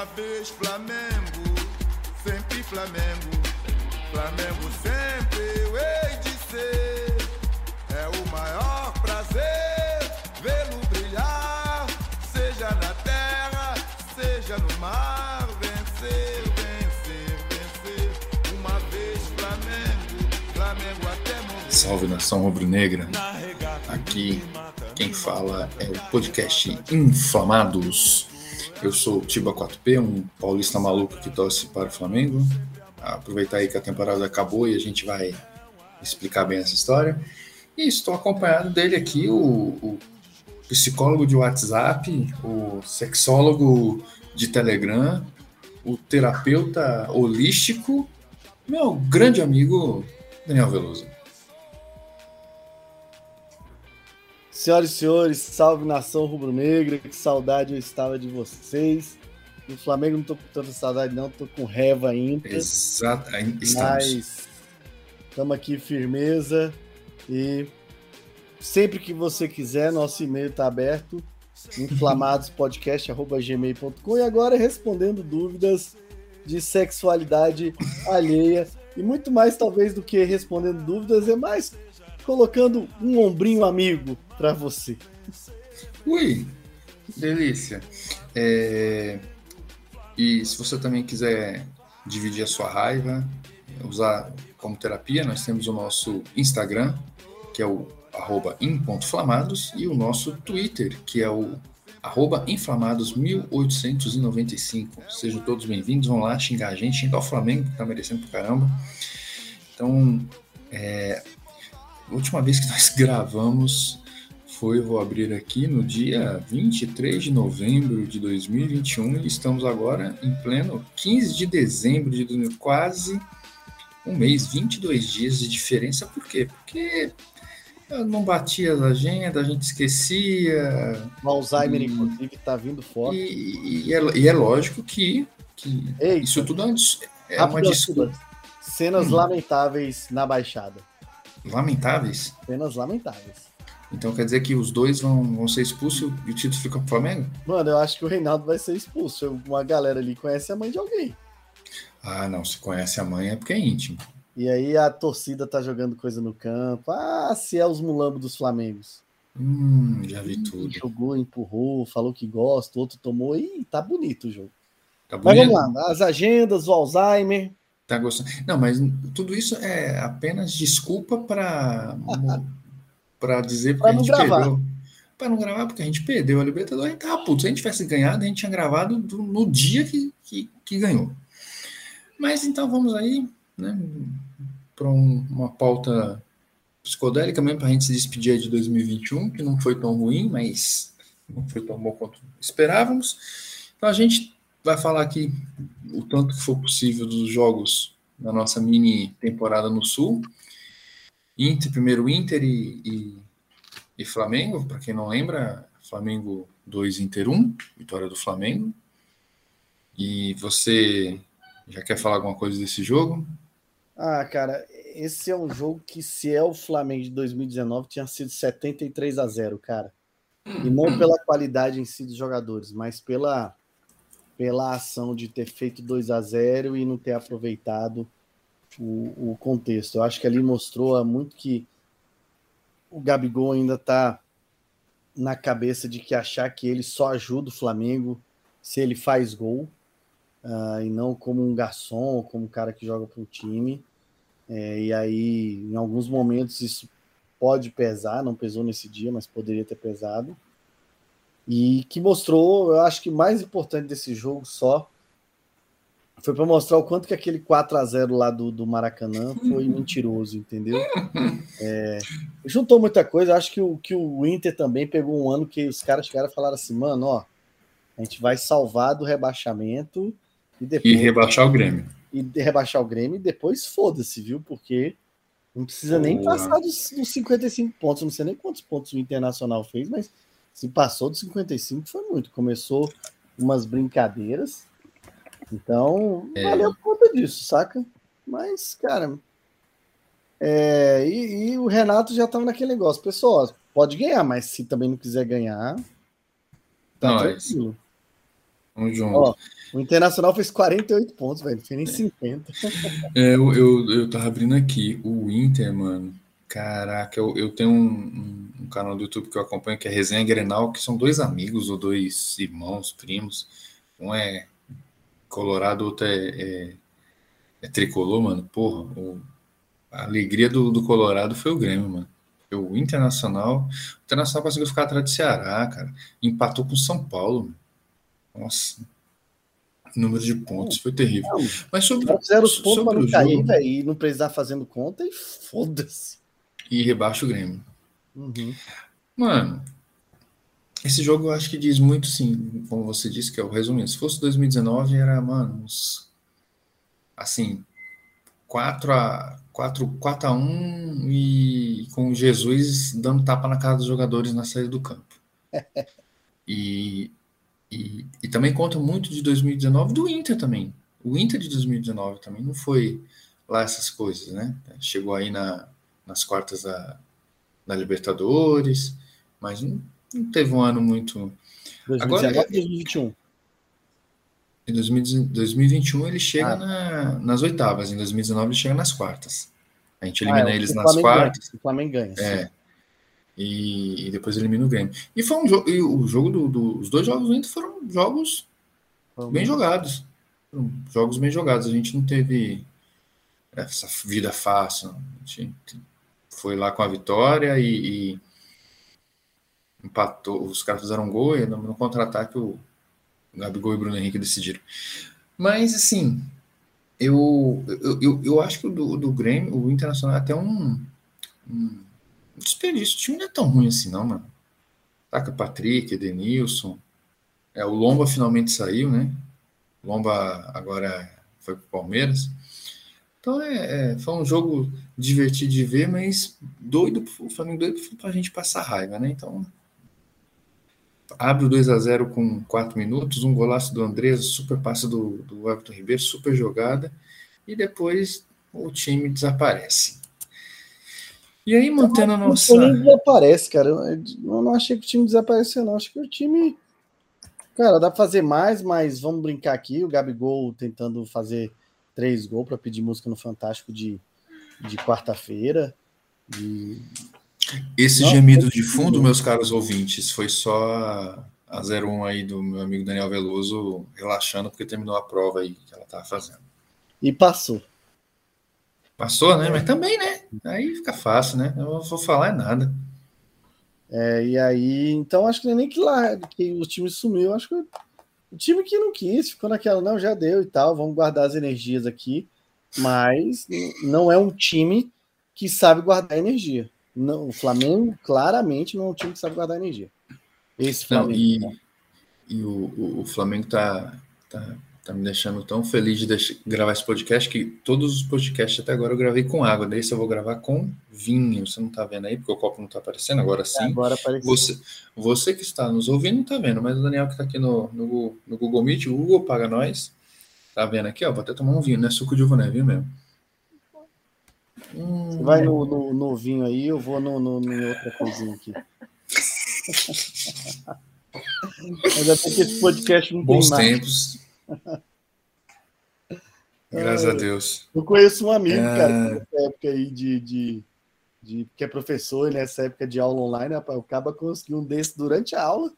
Uma vez Flamengo, sempre Flamengo. Flamengo sempre eu hei de ser. É o maior prazer vê-lo brilhar, seja na terra, seja no mar. Vencer, vencer, vencer. Uma vez Flamengo, Flamengo até morrer. Salve nação rubro-negra. Aqui quem fala é o podcast Inflamados. Eu sou o Tiba 4P, um paulista maluco que torce para o Flamengo. Aproveitar aí que a temporada acabou e a gente vai explicar bem essa história. E estou acompanhado dele aqui, o, o psicólogo de WhatsApp, o sexólogo de Telegram, o terapeuta holístico, meu grande amigo Daniel Veloso. Senhoras e senhores, salve nação rubro-negra, que saudade eu estava de vocês. No Flamengo não tô com tanta saudade, não, tô com reva ainda. Exato, estamos. Mas estamos aqui firmeza e sempre que você quiser, nosso e-mail está aberto, inflamadospodcast.gmail.com e agora respondendo dúvidas de sexualidade alheia e muito mais talvez do que respondendo dúvidas, é mais colocando um ombrinho amigo para você. Ui, delícia. É... E se você também quiser dividir a sua raiva, usar como terapia, nós temos o nosso Instagram, que é o arroba in.flamados, e o nosso Twitter, que é o arroba inflamados1895. Sejam todos bem-vindos, vão lá xingar a gente, xingar o Flamengo, que tá merecendo pra caramba. Então, é, a última vez que nós gravamos foi, vou abrir aqui, no dia 23 de novembro de 2021 e estamos agora em pleno 15 de dezembro de 2000, quase um mês, 22 dias de diferença. Por quê? Porque eu não batia as agendas, a gente esquecia. O Alzheimer, e, inclusive, está vindo forte. E, e, é, e, é, lógico que, que isso tudo antes é uma desculpa. Cenas hum. lamentáveis na Baixada. Lamentáveis? Cenas lamentáveis. Então quer dizer que os dois vão, vão ser expulsos e o título fica pro Flamengo? Mano, eu acho que o Reinaldo vai ser expulso. Uma galera ali conhece a mãe de alguém. Ah, não. Se conhece a mãe é porque é íntimo. E aí a torcida tá jogando coisa no campo. Ah, se é os mulambos dos Flamengos. Hum, já vi tudo. Jogou, empurrou, falou que gosta, o outro tomou. e tá bonito o jogo. Tá bonito. Mas vamos lá, as agendas, o Alzheimer. Tá gostando. Não, mas tudo isso é apenas desculpa para para dizer porque a gente gravar. perdeu. Para não gravar, porque a gente perdeu a Libertadores, a gente tava puto. Se a gente tivesse ganhado, a gente tinha gravado no dia que, que, que ganhou. Mas então vamos aí, né, para um, uma pauta psicodélica mesmo, para a gente se despedir de 2021, que não foi tão ruim, mas não foi tão bom quanto esperávamos. Então a gente vai falar aqui o tanto que for possível dos jogos da nossa mini temporada no Sul. Inter, primeiro Inter e, e, e Flamengo, para quem não lembra, Flamengo 2, Inter 1, vitória do Flamengo. E você já quer falar alguma coisa desse jogo? Ah, cara, esse é um jogo que, se é o Flamengo de 2019, tinha sido 73 a 0, cara. E não pela qualidade em si dos jogadores, mas pela, pela ação de ter feito 2 a 0 e não ter aproveitado o, o contexto. Eu acho que ali mostrou muito que o Gabigol ainda está na cabeça de que achar que ele só ajuda o Flamengo se ele faz gol, uh, e não como um garçom, como um cara que joga para o time. É, e aí, em alguns momentos, isso pode pesar, não pesou nesse dia, mas poderia ter pesado. E que mostrou, eu acho que mais importante desse jogo só foi para mostrar o quanto que aquele 4 a 0 lá do, do Maracanã foi mentiroso, entendeu? É, juntou muita coisa. Acho que o, que o Inter também pegou um ano que os caras chegaram e falaram assim: mano, ó, a gente vai salvar do rebaixamento e depois. E rebaixar o Grêmio. E rebaixar o Grêmio e depois foda-se, viu? Porque não precisa Boa. nem passar dos, dos 55 pontos. Não sei nem quantos pontos o Internacional fez, mas se passou dos 55 foi muito. Começou umas brincadeiras então, é. valeu por conta disso, saca? Mas, cara. É, e, e, o Renato já estava naquele negócio. Pessoal, pode ganhar, mas se também não quiser ganhar, tá não, tranquilo. Vamos junto. Ó, o Internacional fez 48 pontos, velho. Não fez nem 50. É, eu, eu, eu tava abrindo aqui. O Inter, mano. Caraca, eu, eu tenho um, um, um, canal do YouTube que eu acompanho que é Resenha Grenal, que são dois amigos ou dois irmãos, primos. Um é colorado, outro é, é, é tricolor, mano. Porra, o, a alegria do, do Colorado foi o Grêmio, mano. O Internacional. O Internacional conseguiu ficar atrás do Ceará, cara. Empatou com o São Paulo. Mano. Nossa. número de pontos foi terrível. Não, Mas sobre. Fizeram os pontos para não cair, e não precisar fazendo conta e foda-se. E rebaixa o Grêmio. Uhum. Mano, esse jogo eu acho que diz muito, sim, como você disse, que é o resumindo. Se fosse 2019, era, mano, uns, assim, 4 a 4, 4 a 1 e com Jesus dando tapa na cara dos jogadores na saída do campo. e, e, e, também conta muito de 2019 do Inter também. O Inter de 2019 também não foi lá essas coisas, né? Chegou aí na, nas quartas da, da Libertadores, mas não, não teve um ano muito. 2019 Agora, 2021. Em 2021 ele chega ah. na, nas oitavas, em 2019 ele chega nas quartas. A gente elimina ah, é, eles nas quartas. Ganha, o Flamengo ganha. É. E, e, depois elimina o Grêmio. E foi um jogo. E o jogo do, do, os dois jogos do Inter foram jogos bem jogados. Foram jogos bem jogados. A gente não teve essa vida fácil. A gente foi lá com a vitória e, e empatou. Os caras fizeram um gol e no, no contra-ataque o Gabigol e Bruno Henrique decidiram. Mas, assim, eu, eu, eu, eu acho que o do, do Grêmio, o Internacional, é até um, um desperdício. O time não é tão ruim assim, não, mano. Taca Patrick, Edenilson. É, o Lomba finalmente saiu, né? O Lomba agora foi pro Palmeiras. Então é, é, foi um jogo divertido de ver, mas doido, o Flamengo doido para a gente passar raiva, né? Então abre o 2 a 0 com 4 minutos, um golaço do Andrés, super passe do, do Everton Ribeiro, super jogada, e depois o time desaparece. E aí, mantendo a nossa. O time desaparece, cara. Eu não achei que o time desapareceu, não. Acho que o time. Cara, dá pra fazer mais, mas vamos brincar aqui. O Gabigol tentando fazer três gols para pedir música no Fantástico de, de quarta-feira. Esse Não, gemido de fundo, meus caros ouvintes, foi só a 01 aí do meu amigo Daniel Veloso relaxando porque terminou a prova aí que ela estava fazendo. E passou. Passou, né? Mas também, né? Aí fica fácil, né? Eu não vou falar nada. É, e aí, então acho que nem que lá que o time sumiu, acho que o time que não quis, ficou naquela, não, já deu e tal, vamos guardar as energias aqui, mas não é um time que sabe guardar energia. Não, o Flamengo claramente não é um time que sabe guardar energia. Esse Flamengo. Não, e, e o, o, Flamengo tá, tá Tá me deixando tão feliz de deixar, gravar esse podcast que todos os podcasts até agora eu gravei com água. Desse eu vou gravar com vinho. Você não tá vendo aí, porque o copo não tá aparecendo. Agora sim. Agora apareceu. Você, você que está nos ouvindo não tá vendo, mas o Daniel que tá aqui no, no, no Google Meet, o Google paga nós. Tá vendo aqui, ó? Vou até tomar um vinho, né? Suco de uva, né? Vinho mesmo. Hum, você vai no, no, no, vinho aí, eu vou no, no, no outra coisinha aqui. Mas até que esse podcast não Bons tem tempos. Graças a Deus. Eu conheço um amigo, é... cara, nessa época aí de, de, de, que é professor, e nessa época de aula online, rapaz, o Caba conseguiu um desse durante a aula.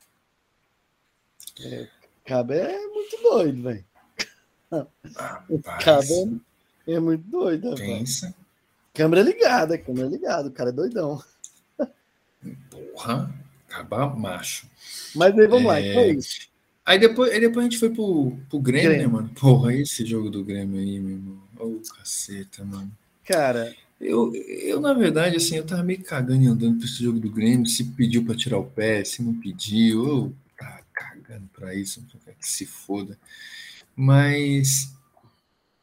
É, o Caba é muito doido, velho. O Caba é, é muito doido, rapaz. Pensa. Câmera ligada, câmera ligada, o cara é doidão. Porra, Caba macho. Mas aí vamos é... lá, então é isso. Aí depois, aí depois a gente foi pro, pro Grêmio, né, Grêmio, né, mano? Porra, esse jogo do Grêmio aí, meu irmão. Ô, oh, caceta, mano. Cara. Eu, eu, na verdade, assim, eu tava meio cagando e andando pra esse jogo do Grêmio. Se pediu pra tirar o pé, se não pediu, eu tava cagando pra isso, que se foda. Mas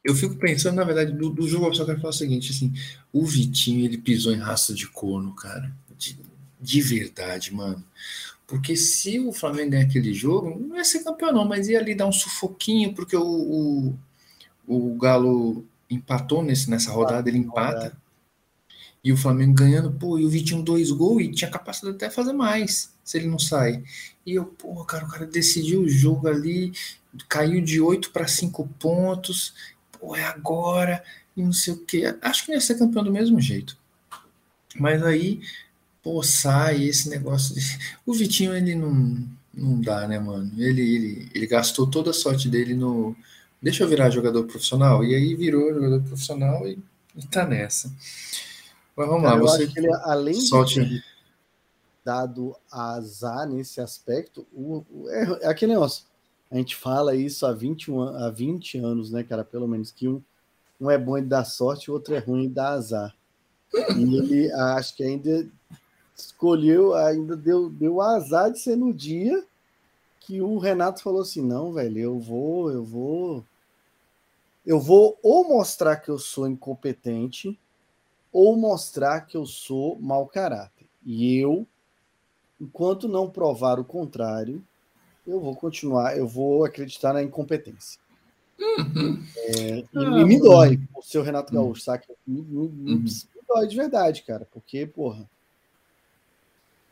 eu fico pensando, na verdade, do, do jogo, eu só quero falar o seguinte, assim, o Vitinho, ele pisou em raça de corno, cara. De, de verdade, mano. Porque se o Flamengo ganhar aquele jogo, não ia ser campeão, não, mas ia ali dar um sufoquinho, porque o, o, o Galo empatou nesse, nessa rodada, ele empata. E o Flamengo ganhando, pô, e o Vitinho dois gols e tinha capacidade de até fazer mais, se ele não sai. E eu, pô, cara, o cara decidiu o jogo ali, caiu de 8 para 5 pontos, pô, é agora, e não sei o quê. Acho que ia ser campeão do mesmo jeito. Mas aí, pô, sai esse negócio. De... O Vitinho, ele não, não dá, né, mano? Ele, ele, ele gastou toda a sorte dele no. Deixa eu virar jogador profissional. E aí virou jogador profissional e, e tá nessa. Mas vamos Cara, lá, você. Ele, além solte... de dado azar nesse aspecto, o, o, é, é aquele negócio. A gente fala isso há 21 há 20 anos, né, cara? Pelo menos que um, um é bom e dá sorte, o outro é ruim e dá azar. E ele acho que ainda escolheu, ainda deu, deu azar de ser no dia que o Renato falou assim: não, velho, eu vou, eu vou. Eu vou ou mostrar que eu sou incompetente, ou mostrar que eu sou mau caráter. E eu, enquanto não provar o contrário, eu vou continuar, eu vou acreditar na incompetência. Uhum. É, e, ah, me dói o seu Renato. Gaúcho, sabe? Me, me, uhum. me, dói de verdade, cara, porque, porra.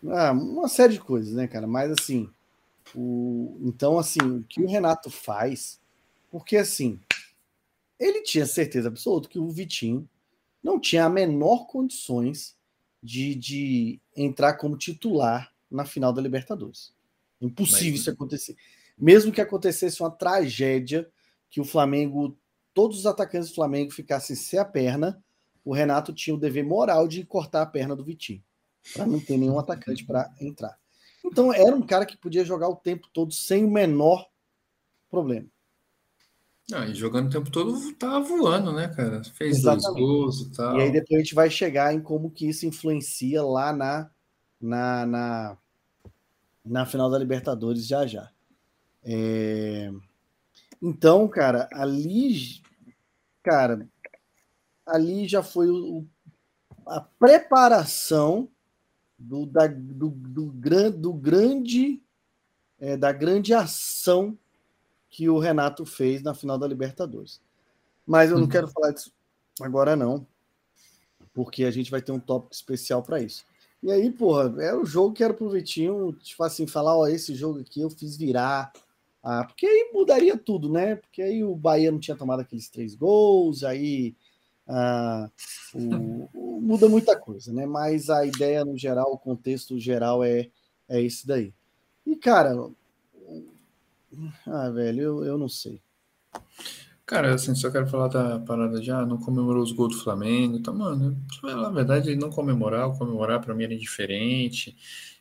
Ah, uma série de coisas, né, cara? Mas assim, o, então, assim, o que o Renato faz, porque assim, ele tinha certeza absoluta que o Vitinho não tinha a menor condições de, de entrar como titular na final da Libertadores. Impossível Mas... isso acontecer. Mesmo que acontecesse uma tragédia, que o Flamengo, todos os atacantes do Flamengo ficassem sem a perna, o Renato tinha o dever moral de cortar a perna do Vitinho, para não ter nenhum atacante para entrar. Então era um cara que podia jogar o tempo todo sem o menor problema. Ah, e jogando o tempo todo tava voando, né, cara? Fez Exatamente. dois gols e tal. E aí depois a gente vai chegar em como que isso influencia lá na, na, na, na final da Libertadores já já. É... Então, cara, ali, cara, ali já foi o, a preparação do, da, do, do, gran, do grande é, da grande ação que o Renato fez na final da Libertadores. Mas eu não uhum. quero falar disso agora não, porque a gente vai ter um tópico especial para isso. E aí, porra, era o jogo que era pro Vitinho, tipo assim, falar, ó, esse jogo aqui eu fiz virar, ah, porque aí mudaria tudo, né? Porque aí o Bahia não tinha tomado aqueles três gols, aí ah, o, o, muda muita coisa, né? Mas a ideia no geral, o contexto geral é, é esse daí. E, cara, ah, velho, eu, eu não sei. Cara, assim, só quero falar da parada de ah, não comemorou os gols do Flamengo. Então, mano, na verdade, ele não comemorar, comemorar para mim era indiferente.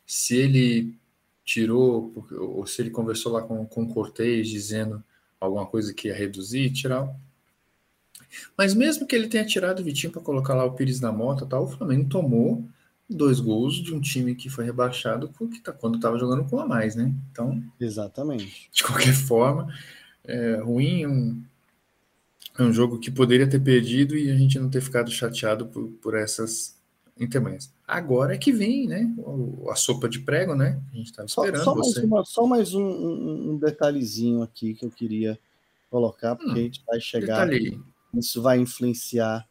Se ele tirou, ou se ele conversou lá com, com o Cortez dizendo alguma coisa que ia reduzir, tirar. Mas mesmo que ele tenha tirado o Vitinho para colocar lá o Pires na moto tal, o Flamengo tomou dois gols de um time que foi rebaixado porque tá, quando estava jogando com a mais, né? Então, exatamente. De qualquer forma, é ruim um, é um jogo que poderia ter perdido e a gente não ter ficado chateado por, por essas intermanhas. Agora é que vem, né? A sopa de prego, né? A gente estava esperando. Só, só mais, uma, só mais um, um, detalhezinho aqui que eu queria colocar, porque hum, a gente vai chegar. Detalhe. Isso vai influenciar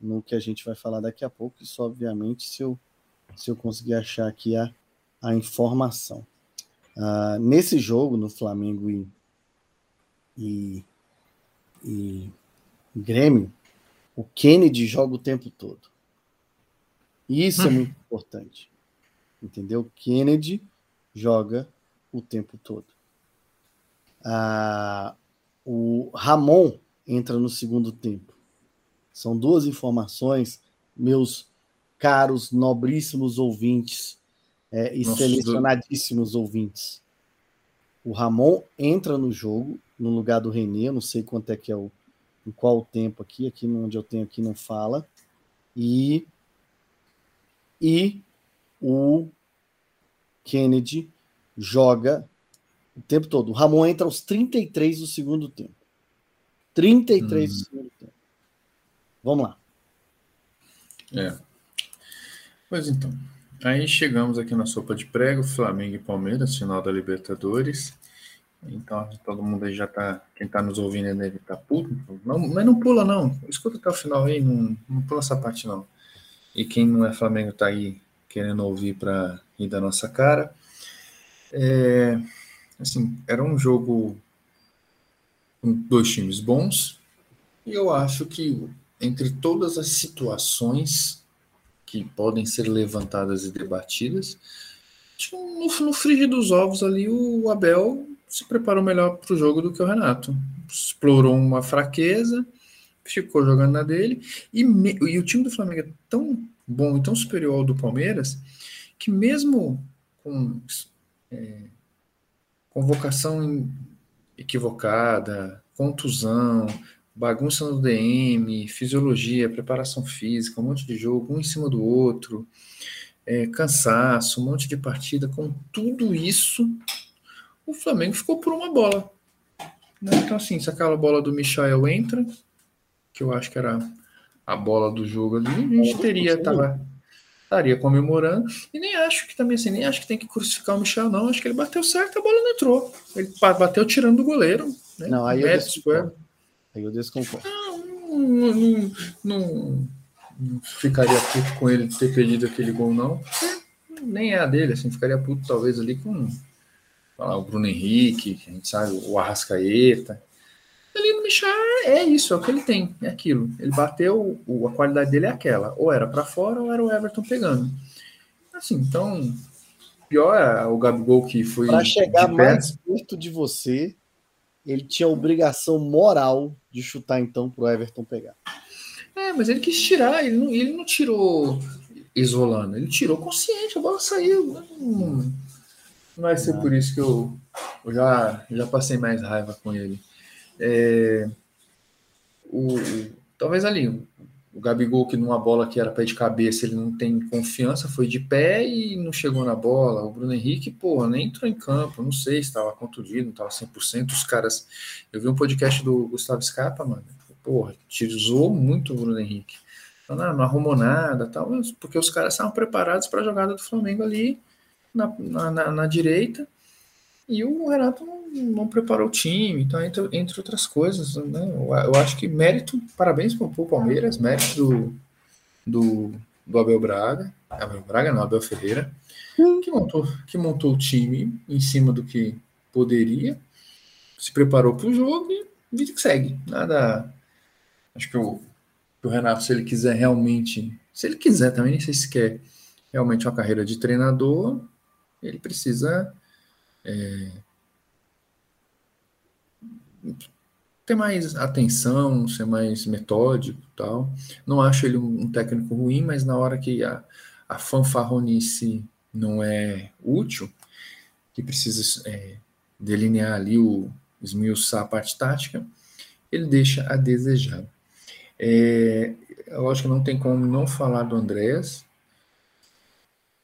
no que a gente vai falar daqui a pouco. Isso, obviamente, se eu, se eu conseguir achar aqui a, a informação. Uh, nesse jogo, no Flamengo e, e, e Grêmio, o Kennedy joga o tempo todo. Isso é hum. muito importante. Entendeu? Kennedy joga o tempo todo. Ah, o Ramon entra no segundo tempo. São duas informações, meus caros, nobríssimos ouvintes é, e Nossa, selecionadíssimos do... ouvintes. O Ramon entra no jogo no lugar do René, não sei quanto é que é o em qual tempo aqui, aqui onde eu tenho aqui não fala. E e o Kennedy joga o tempo todo. O Ramon entra aos 33 do segundo tempo. 33 hum. do segundo tempo. Vamos lá. É. Pois então. Aí chegamos aqui na sopa de prego, Flamengo e Palmeiras, final da Libertadores. Então todo mundo aí já tá. Quem tá nos ouvindo aí tá puto. Não, mas não pula, não. Escuta até o final aí, não, não pula essa parte, não. E quem não é Flamengo está aí querendo ouvir para ir da nossa cara. É, assim, era um jogo dois times bons, e eu acho que entre todas as situações que podem ser levantadas e debatidas, no, no frigir dos ovos ali, o Abel se preparou melhor para o jogo do que o Renato. Explorou uma fraqueza, ficou jogando na dele, e, me, e o time do Flamengo é tão bom e tão superior ao do Palmeiras, que mesmo com é, convocação equivocada, contusão, bagunça no DM, fisiologia, preparação física, um monte de jogo, um em cima do outro, é, cansaço, um monte de partida, com tudo isso, o Flamengo ficou por uma bola. Né? Então, assim, se aquela bola do Michel entra, que eu acho que era a bola do jogo ali, a gente teria, tava, estaria comemorando. E nem acho que também assim, nem acho que tem que crucificar o Michel, não. Acho que ele bateu certo, a bola não entrou. Ele bateu tirando do goleiro. Né? Não, aí eu, desconcordo. aí eu desconcordo. Não, não, não, não, ficaria puto com ele ter perdido aquele gol, não. Nem é a dele, assim, ficaria puto talvez ali com o Bruno Henrique, a gente sabe, o Arrascaeta ali no Michel é isso, é o que ele tem, é aquilo. Ele bateu, a qualidade dele é aquela. Ou era para fora ou era o Everton pegando. Assim, então, pior é o Gabigol que foi. Para chegar mais perto de você, ele tinha a obrigação moral de chutar então pro Everton pegar. É, mas ele quis tirar, ele não, ele não tirou isolando, ele tirou consciente, a bola saiu. Não vai ser por isso que eu, eu já, já passei mais raiva com ele. É, o, talvez ali, o Gabigol, que numa bola que era pé de cabeça, ele não tem confiança, foi de pé e não chegou na bola. O Bruno Henrique, porra, nem entrou em campo, não sei se estava contundido, não estava 100%. Os caras. Eu vi um podcast do Gustavo Scarpa, mano. Porra, utilizou muito o Bruno Henrique. Não, não arrumou nada, tal, porque os caras estavam preparados para a jogada do Flamengo ali na, na, na, direita e o Renato não, não preparou o time, então, entre, entre outras coisas, né? Eu, eu, acho que mérito, parabéns para o Palmeiras, mérito do, do, do, Abel Braga, Abel Braga não, Abel Ferreira, que montou, que montou o time em cima do que poderia, se preparou para o jogo e vida que segue. Nada. Acho que o, que o Renato, se ele quiser realmente, se ele quiser também, nem sei se quer realmente uma carreira de treinador, ele precisa é, ter mais atenção, ser mais metódico tal. Não acho ele um, um técnico ruim, mas na hora que a, a fanfarronice não é útil, que precisa é, delinear ali o esmiuçar a parte tática, ele deixa a desejar. É, acho que não tem como não falar do Andréas,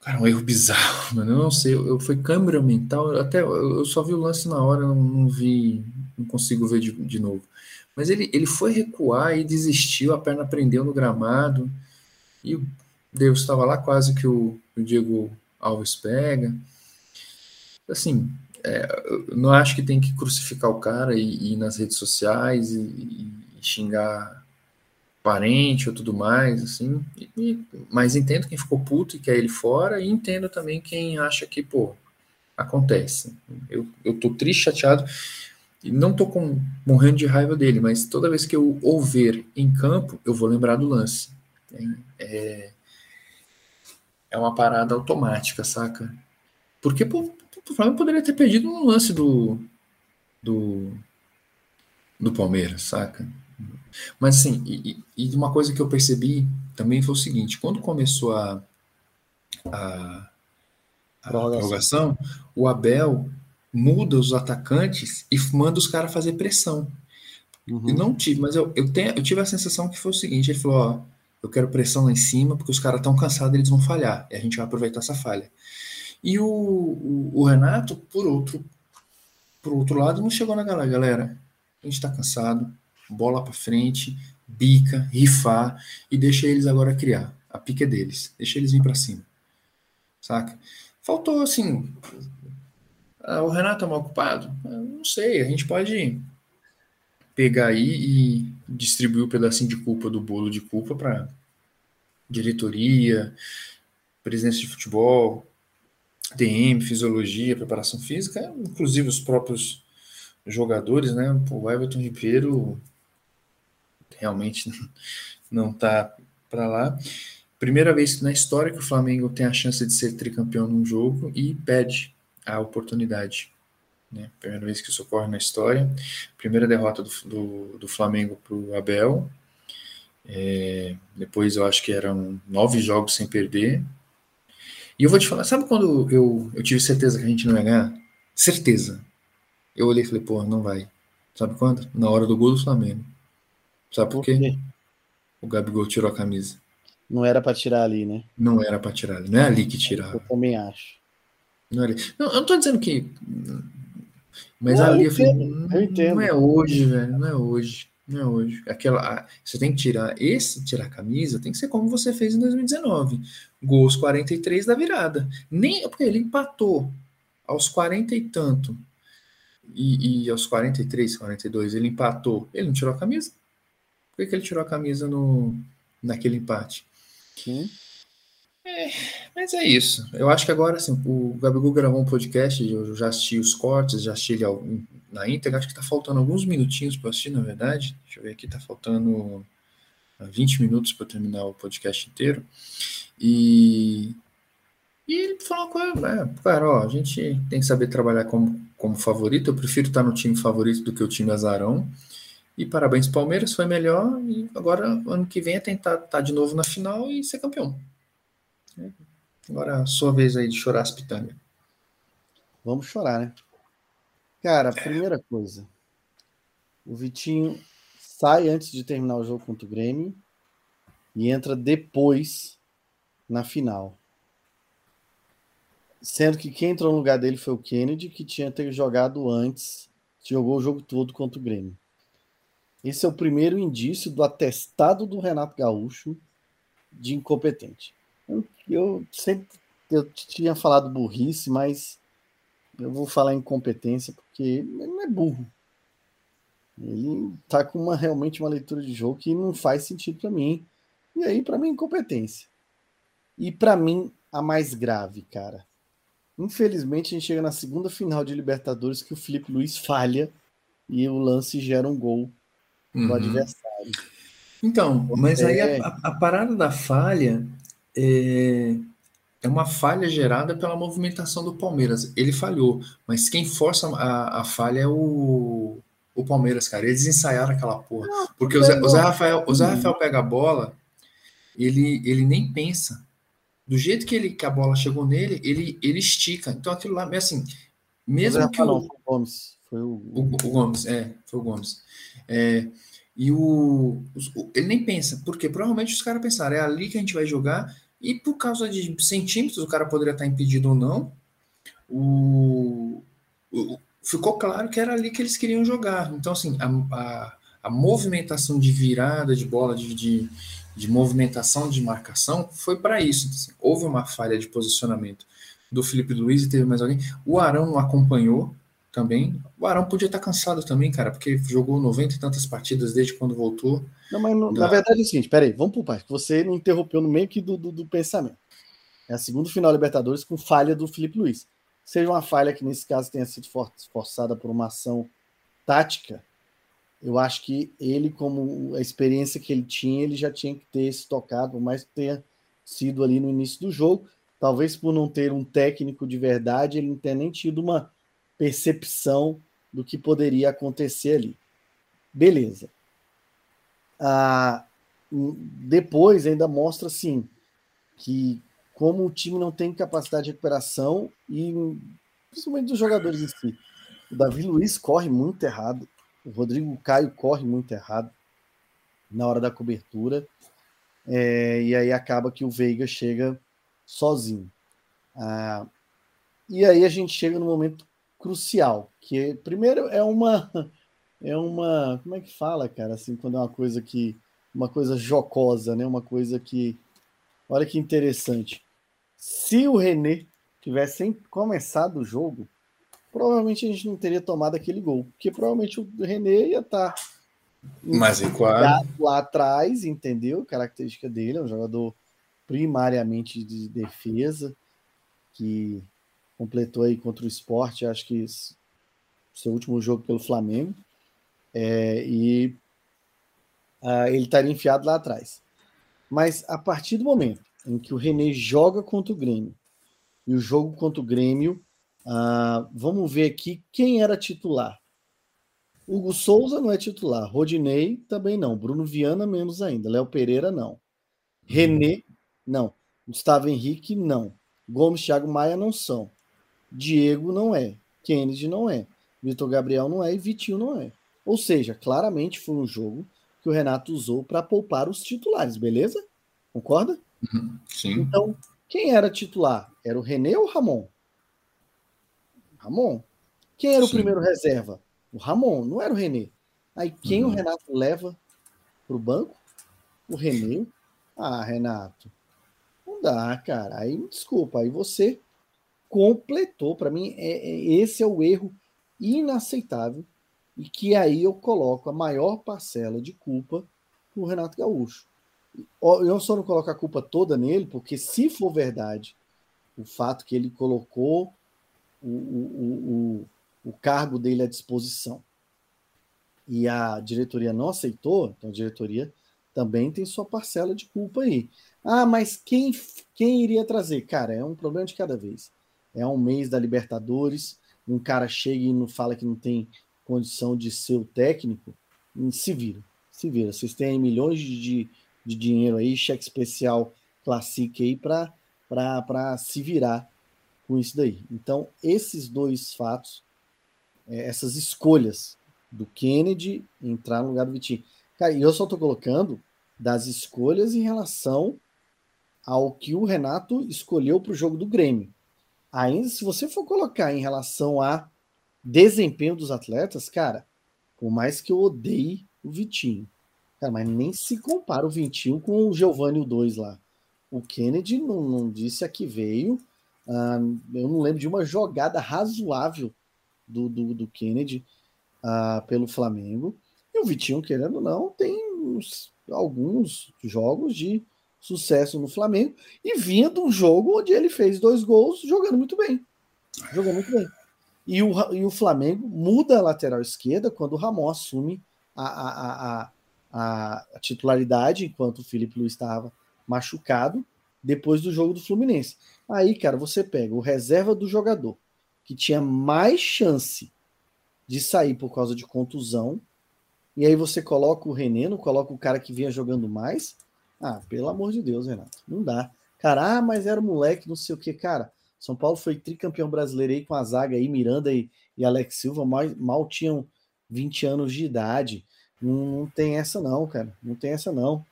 Cara, um erro bizarro, mano. Eu não sei, eu, eu foi câmera mental, até eu só vi o lance na hora, não, não vi, não consigo ver de, de novo. Mas ele, ele foi recuar e desistiu, a perna prendeu no gramado, e Deus estava lá quase que o, o Diego Alves pega. Assim, é, eu não acho que tem que crucificar o cara e, e ir nas redes sociais e, e xingar parente ou tudo mais, assim. E, mas entendo quem ficou puto e quer ele fora, e entendo também quem acha que, pô, acontece. Eu, eu tô triste, chateado, e não tô com, morrendo de raiva dele, mas toda vez que eu o ver em campo, eu vou lembrar do lance. É, é uma parada automática, saca? Porque pô, o Flamengo poderia ter perdido um lance do, do, do Palmeiras, saca? Mas assim, e, e, uma coisa que eu percebi também foi o seguinte: quando começou a, a, a prorrogação, o Abel muda os atacantes e manda os caras fazer pressão. Uhum. Eu não tive, mas eu, eu, tenho, eu tive a sensação que foi o seguinte: ele falou, ó, eu quero pressão lá em cima, porque os caras estão cansados, eles vão falhar, e a gente vai aproveitar essa falha. E o, o, o Renato, por outro, por outro lado, não chegou na galera, galera. A gente está cansado, bola para frente, bica, rifar e deixa eles agora criar. A pica é deles, deixa eles vir para cima. Saca? Faltou assim. Ah, o Renato é mal ocupado? Não sei, a gente pode pegar aí e distribuir o um pedacinho de culpa do bolo de culpa para diretoria, presidência de futebol, DM, fisiologia, preparação física, inclusive os próprios jogadores, né? O Everton Ribeiro realmente não está para lá. Primeira vez na história que o Flamengo tem a chance de ser tricampeão num jogo e pede a oportunidade. Né? Primeira vez que isso ocorre na história. Primeira derrota do, do, do Flamengo para o Abel. É, depois eu acho que eram nove jogos sem perder. E eu vou te falar, sabe quando eu, eu tive certeza que a gente não ia ganhar? Certeza. Eu olhei e falei, pô, não vai. Sabe quando? Na hora do gol do Flamengo. Sabe por, quê? quê? O Gabigol tirou a camisa. Não era para tirar ali, né? Não era para tirar ali. Não é ali que tirava. Eu também acho. Não, é ali. não eu não tô dizendo que. Mas não, ali eu, falei, eu entendo. Não é hoje, velho. Não é hoje. Não é hoje. Aquela, você tem que tirar. Esse tirar a camisa tem que ser como você fez em 2019. Gols 43 da virada. Nem porque ele empatou aos 40 e tanto. E, e aos 43, 42, ele empatou. Ele não tirou a camisa? Por que, ele tirou a camisa no, naquele empate? É, mas é isso. Eu acho que agora, assim, o Gabigol gravou um podcast, eu já assisti os cortes, já assisti ele na íntegra, acho que tá faltando alguns minutinhos para assistir, na verdade. Deixa eu ver aqui, tá faltando 20 minutos para terminar o podcast inteiro. E, e ele falou uma coisa, é, cara, ó, a gente tem que saber trabalhar como, como favorito. Eu prefiro estar no time favorito do que o time azarão. E parabéns, Palmeiras, foi melhor. E agora, ano que vem, é tentar estar tá de novo na final e ser campeão. Agora, a sua vez aí de chorar as pitangas. Vamos chorar, né? Cara, primeira coisa. O Vitinho sai antes de terminar o jogo contra o Grêmio e entra depois na final. Sendo que quem entrou no lugar dele foi o Kennedy, que tinha ter jogado antes, jogou o jogo todo contra o Grêmio. Esse é o primeiro indício do atestado do Renato Gaúcho de incompetente. Eu, eu sempre eu tinha falado burrice, mas eu vou falar incompetência porque ele não é burro. Ele tá com uma realmente uma leitura de jogo que não faz sentido para mim. E aí para mim incompetência. E para mim a mais grave, cara. Infelizmente a gente chega na segunda final de Libertadores que o Felipe Luiz falha e o lance gera um gol uhum. do adversário. Então, mas aí a, é. a, parada da falha é, é uma falha gerada pela movimentação do Palmeiras. Ele falhou, mas quem força a, a falha é o, o Palmeiras, cara. Eles ensaiaram aquela porra. Porque o Zé, o Zé, Rafael, o Zé Rafael pega a bola, ele, ele nem pensa. Do jeito que, ele, que a bola chegou nele, ele, ele estica. Então aquilo lá, assim, mesmo que o, não, foi o Gomes. Foi o... O, o Gomes, é, foi o Gomes. É, e o, o, ele nem pensa, porque provavelmente os caras pensaram, é ali que a gente vai jogar, e por causa de centímetros o cara poderia estar impedido ou não. O, o, ficou claro que era ali que eles queriam jogar. Então, assim, a, a, a movimentação de virada de bola, de, de, de movimentação de marcação, foi para isso. Assim, houve uma falha de posicionamento do Felipe Luiz e teve mais alguém. O Arão acompanhou, também. O Arão podia estar cansado também, cara, porque jogou 90 e tantas partidas desde quando voltou. Não, mas no, na verdade é o seguinte, peraí, vamos pro pai. Você não interrompeu no meio que do, do, do, pensamento. É a segunda final Libertadores com falha do Felipe Luiz. Seja uma falha que nesse caso tenha sido for, forçada por uma ação tática, eu acho que ele, como a experiência que ele tinha, ele já tinha que ter se tocado, que tenha sido ali no início do jogo. Talvez por não ter um técnico de verdade, ele não tenha nem tido uma percepção do que poderia acontecer ali. Beleza. Ah, depois ainda mostra assim que como o time não tem capacidade de recuperação e principalmente dos jogadores em si. O Davi Luiz corre muito errado, o Rodrigo Caio corre muito errado na hora da cobertura, é, e aí acaba que o Veiga chega sozinho. Ah, e aí a gente chega no momento crucial, que primeiro é uma é uma, como é que fala, cara, assim, quando é uma coisa que uma coisa jocosa, né? Uma coisa que olha que interessante. Se o René tivesse começado o jogo, provavelmente a gente não teria tomado aquele gol, porque provavelmente o René ia estar mais equado lá atrás, entendeu? característica dele é um jogador primariamente de defesa que completou aí contra o esporte, acho que seu último jogo pelo Flamengo, é, e uh, ele estaria enfiado lá atrás. Mas a partir do momento em que o René joga contra o Grêmio, e o jogo contra o Grêmio, uh, vamos ver aqui quem era titular. Hugo Souza não é titular, Rodinei também não, Bruno Viana menos ainda, Léo Pereira não, René não, Gustavo Henrique não, Gomes, Thiago Maia não são, Diego não é, Kennedy não é, Vitor Gabriel não é e Vitinho não é. Ou seja, claramente foi um jogo que o Renato usou para poupar os titulares, beleza? Concorda? Uhum, sim. Então, quem era titular? Era o René ou o Ramon? Ramon. Quem era sim. o primeiro reserva? O Ramon, não era o René. Aí quem uhum. o Renato leva para o banco? O René. Ah, Renato. Não dá, cara. Aí desculpa. Aí você completou. Para mim, é, é, esse é o erro inaceitável e que aí eu coloco a maior parcela de culpa no Renato Gaúcho. Eu só não coloco a culpa toda nele, porque se for verdade o fato que ele colocou o, o, o, o cargo dele à disposição e a diretoria não aceitou, então a diretoria também tem sua parcela de culpa aí. Ah, mas quem, quem iria trazer? Cara, é um problema de cada vez. É um mês da Libertadores, um cara chega e não fala que não tem condição de ser o técnico, se vira, se vira. Vocês têm milhões de, de dinheiro aí, cheque especial Classic aí para se virar com isso daí. Então, esses dois fatos, é, essas escolhas do Kennedy entrar no lugar do Vitinho. Cara, e eu só estou colocando das escolhas em relação ao que o Renato escolheu para o jogo do Grêmio. Ainda se você for colocar em relação a desempenho dos atletas, cara, por mais que eu odeie o Vitinho, cara, mas nem se compara o Vitinho com o Giovanni o 2 lá. O Kennedy não, não disse a que veio. Uh, eu não lembro de uma jogada razoável do, do, do Kennedy uh, pelo Flamengo. E o Vitinho, querendo ou não, tem uns, alguns jogos de sucesso no Flamengo e vinha de um jogo onde ele fez dois gols jogando muito bem. Jogando muito bem. E o, e o Flamengo muda a lateral esquerda quando o Ramon assume a, a, a, a, titularidade, enquanto o Felipe Luiz estava machucado, depois do jogo do Fluminense. Aí, cara, você pega o reserva do jogador, que tinha mais chance de sair por causa de contusão, e aí você coloca o não coloca o cara que vinha jogando mais. Ah, pelo amor de Deus, Renato, não dá. Cara, ah, mas era moleque, não sei o que, cara. São Paulo foi tricampeão brasileiro aí com a zaga aí, Miranda e, e Alex Silva, mal, mal tinham 20 anos de idade. Não, não, tem essa não, cara. Não tem essa não.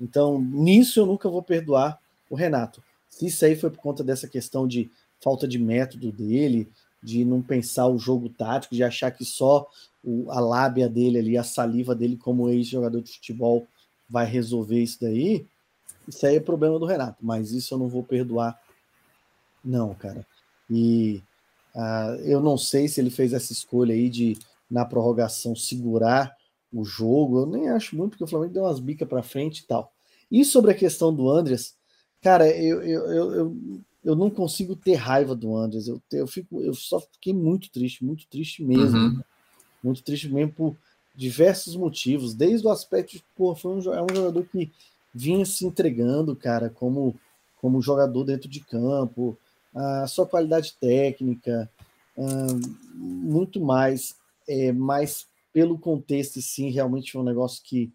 Então, nisso eu nunca vou perdoar o Renato. Se isso aí foi por conta dessa questão de falta de método dele, de não pensar o jogo tático, de achar que só o, a lábia dele ali, a saliva dele como ex-jogador de futebol vai resolver isso daí, isso aí é problema do Renato, mas isso eu não vou perdoar não, cara. E uh, eu não sei se ele fez essa escolha aí de, na prorrogação, segurar o jogo. Eu nem acho muito, porque o Flamengo deu umas bicas para frente e tal. E sobre a questão do Andres, cara, eu, eu, eu, eu, eu não consigo ter raiva do Andres. Eu, eu, fico, eu só fiquei muito triste, muito triste mesmo. Uhum. Muito triste mesmo por diversos motivos. Desde o aspecto de, pô, foi um, é um jogador que vinha se entregando, cara, como, como jogador dentro de campo a sua qualidade técnica, muito mais, é, mas pelo contexto, sim, realmente foi um negócio que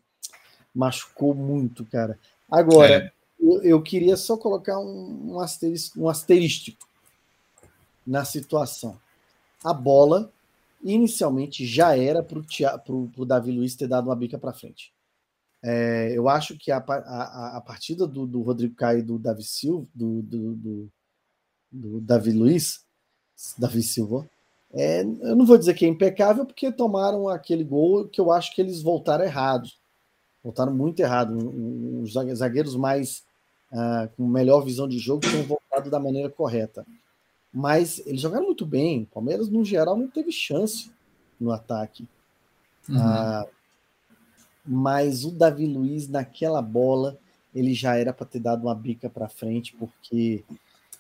machucou muito, cara. Agora, é. eu, eu, queria só colocar um, um, asterisco, um asterístico na situação. A bola, inicialmente, já era para o Davi Luiz ter dado uma bica para frente. É, eu acho que a, a, a partida do, do Rodrigo Caio e do Davi Silva, do, do, do Davi Luiz, Davi Silva, é, eu não vou dizer que é impecável, porque tomaram aquele gol que eu acho que eles voltaram errados. Voltaram muito errado. Os zagueiros mais uh, com melhor visão de jogo tinham voltado da maneira correta. Mas eles jogaram muito bem. O Palmeiras, no geral, não teve chance no ataque. Uhum. Uh, mas o Davi Luiz, naquela bola, ele já era para ter dado uma bica para frente, porque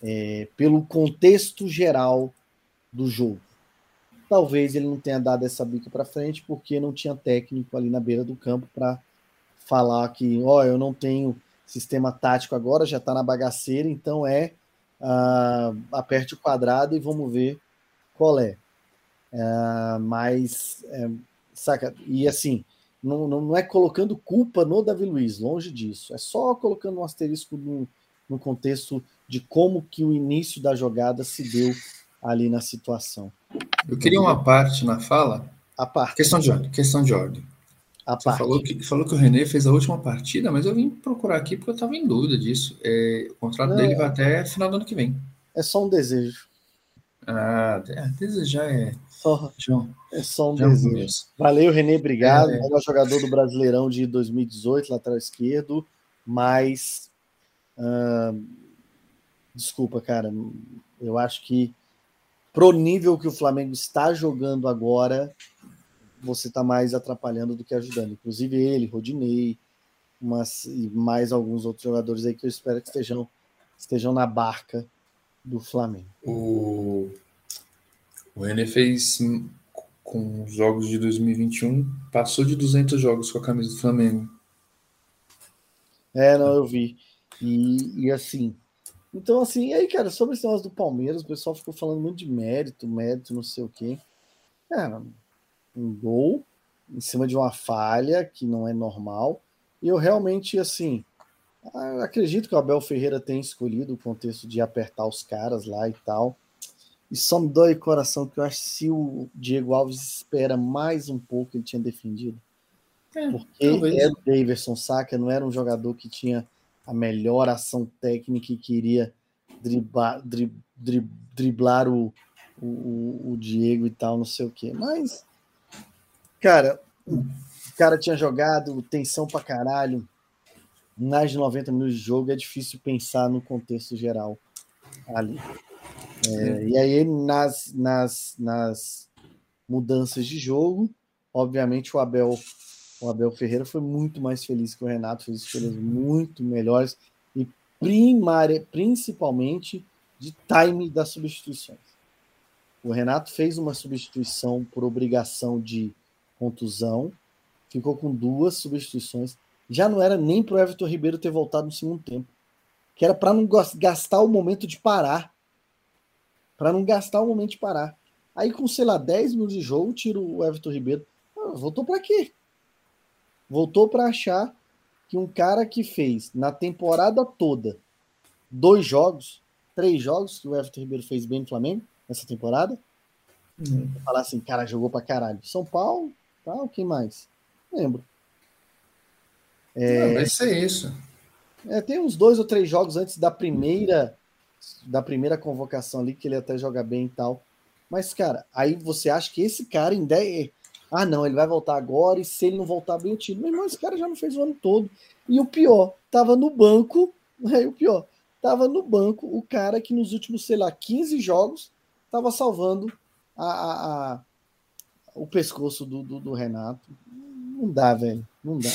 é, pelo contexto geral do jogo. Talvez ele não tenha dado essa bica para frente porque não tinha técnico ali na beira do campo para falar que, ó, oh, eu não tenho sistema tático agora, já está na bagaceira, então é uh, aperte o quadrado e vamos ver qual é. Uh, mas, é, saca, e assim, não, não, não, é colocando culpa no Davi Luiz, longe disso, é só colocando um asterisco no, no contexto de como que o início da jogada se deu ali na situação. Eu queria uma parte na fala. A parte. Questão de ordem. Questão de ordem. A Você parte. Falou que, falou que o René fez a última partida, mas eu vim procurar aqui porque eu estava em dúvida disso. É, o contrato Não, dele vai até final do ano que vem. É só um desejo. Ah, é, desejar é. Só, é só um desejo. Valeu, René, obrigado. É, Melhor jogador do Brasileirão de 2018, lateral esquerdo. Mas. Desculpa, cara. Eu acho que pro nível que o Flamengo está jogando agora, você está mais atrapalhando do que ajudando. Inclusive ele, Rodinei, mas, e mais alguns outros jogadores aí que eu espero que estejam, estejam na barca do Flamengo. O, o René fez com os jogos de 2021, passou de 200 jogos com a camisa do Flamengo. É, não, eu vi. E, e assim, então, assim, aí, cara, sobre esse negócio do Palmeiras, o pessoal ficou falando muito de mérito, mérito, não sei o quê. Cara, um gol em cima de uma falha que não é normal. E eu realmente, assim, acredito que o Abel Ferreira tenha escolhido o contexto de apertar os caras lá e tal. E só me dói o coração que eu acho que se o Diego Alves espera mais um pouco, ele tinha defendido. É, porque talvez. era o Daverson, saca? Não era um jogador que tinha a melhor ação técnica e queria driblar, drib, drib, driblar o, o, o, Diego e tal, não sei o quê. Mas, cara, o cara tinha jogado tensão pra caralho, mais de 90 minutos de jogo, é difícil pensar no contexto geral ali. É, e aí, nas, nas, nas mudanças de jogo, obviamente o Abel o Abel Ferreira foi muito mais feliz que o Renato, fez escolhas muito melhores e primária, principalmente de time das substituições. O Renato fez uma substituição por obrigação de contusão, ficou com duas substituições. Já não era nem para o Everton Ribeiro ter voltado no segundo tempo, que era para não gastar o momento de parar. Para não gastar o momento de parar. Aí, com, sei lá, 10 minutos de jogo, tira o Everton Ribeiro. Ah, voltou para quê? voltou para achar que um cara que fez na temporada toda dois jogos, três jogos que o Everton Ribeiro fez bem no Flamengo nessa temporada, uhum. falar assim, cara, jogou para caralho. São Paulo, tal, quem mais? Lembro. É, Não, vai ser isso. É, tem uns dois ou três jogos antes da primeira da primeira convocação ali que ele até joga bem e tal. Mas, cara, aí você acha que esse cara ainda é, ah, não, ele vai voltar agora e se ele não voltar bem, o time. Meu irmão, esse cara já não fez o ano todo. E o pior, tava no banco, aí o pior, tava no banco o cara que nos últimos, sei lá, 15 jogos tava salvando a, a, a o pescoço do, do, do, Renato. Não dá, velho, não dá.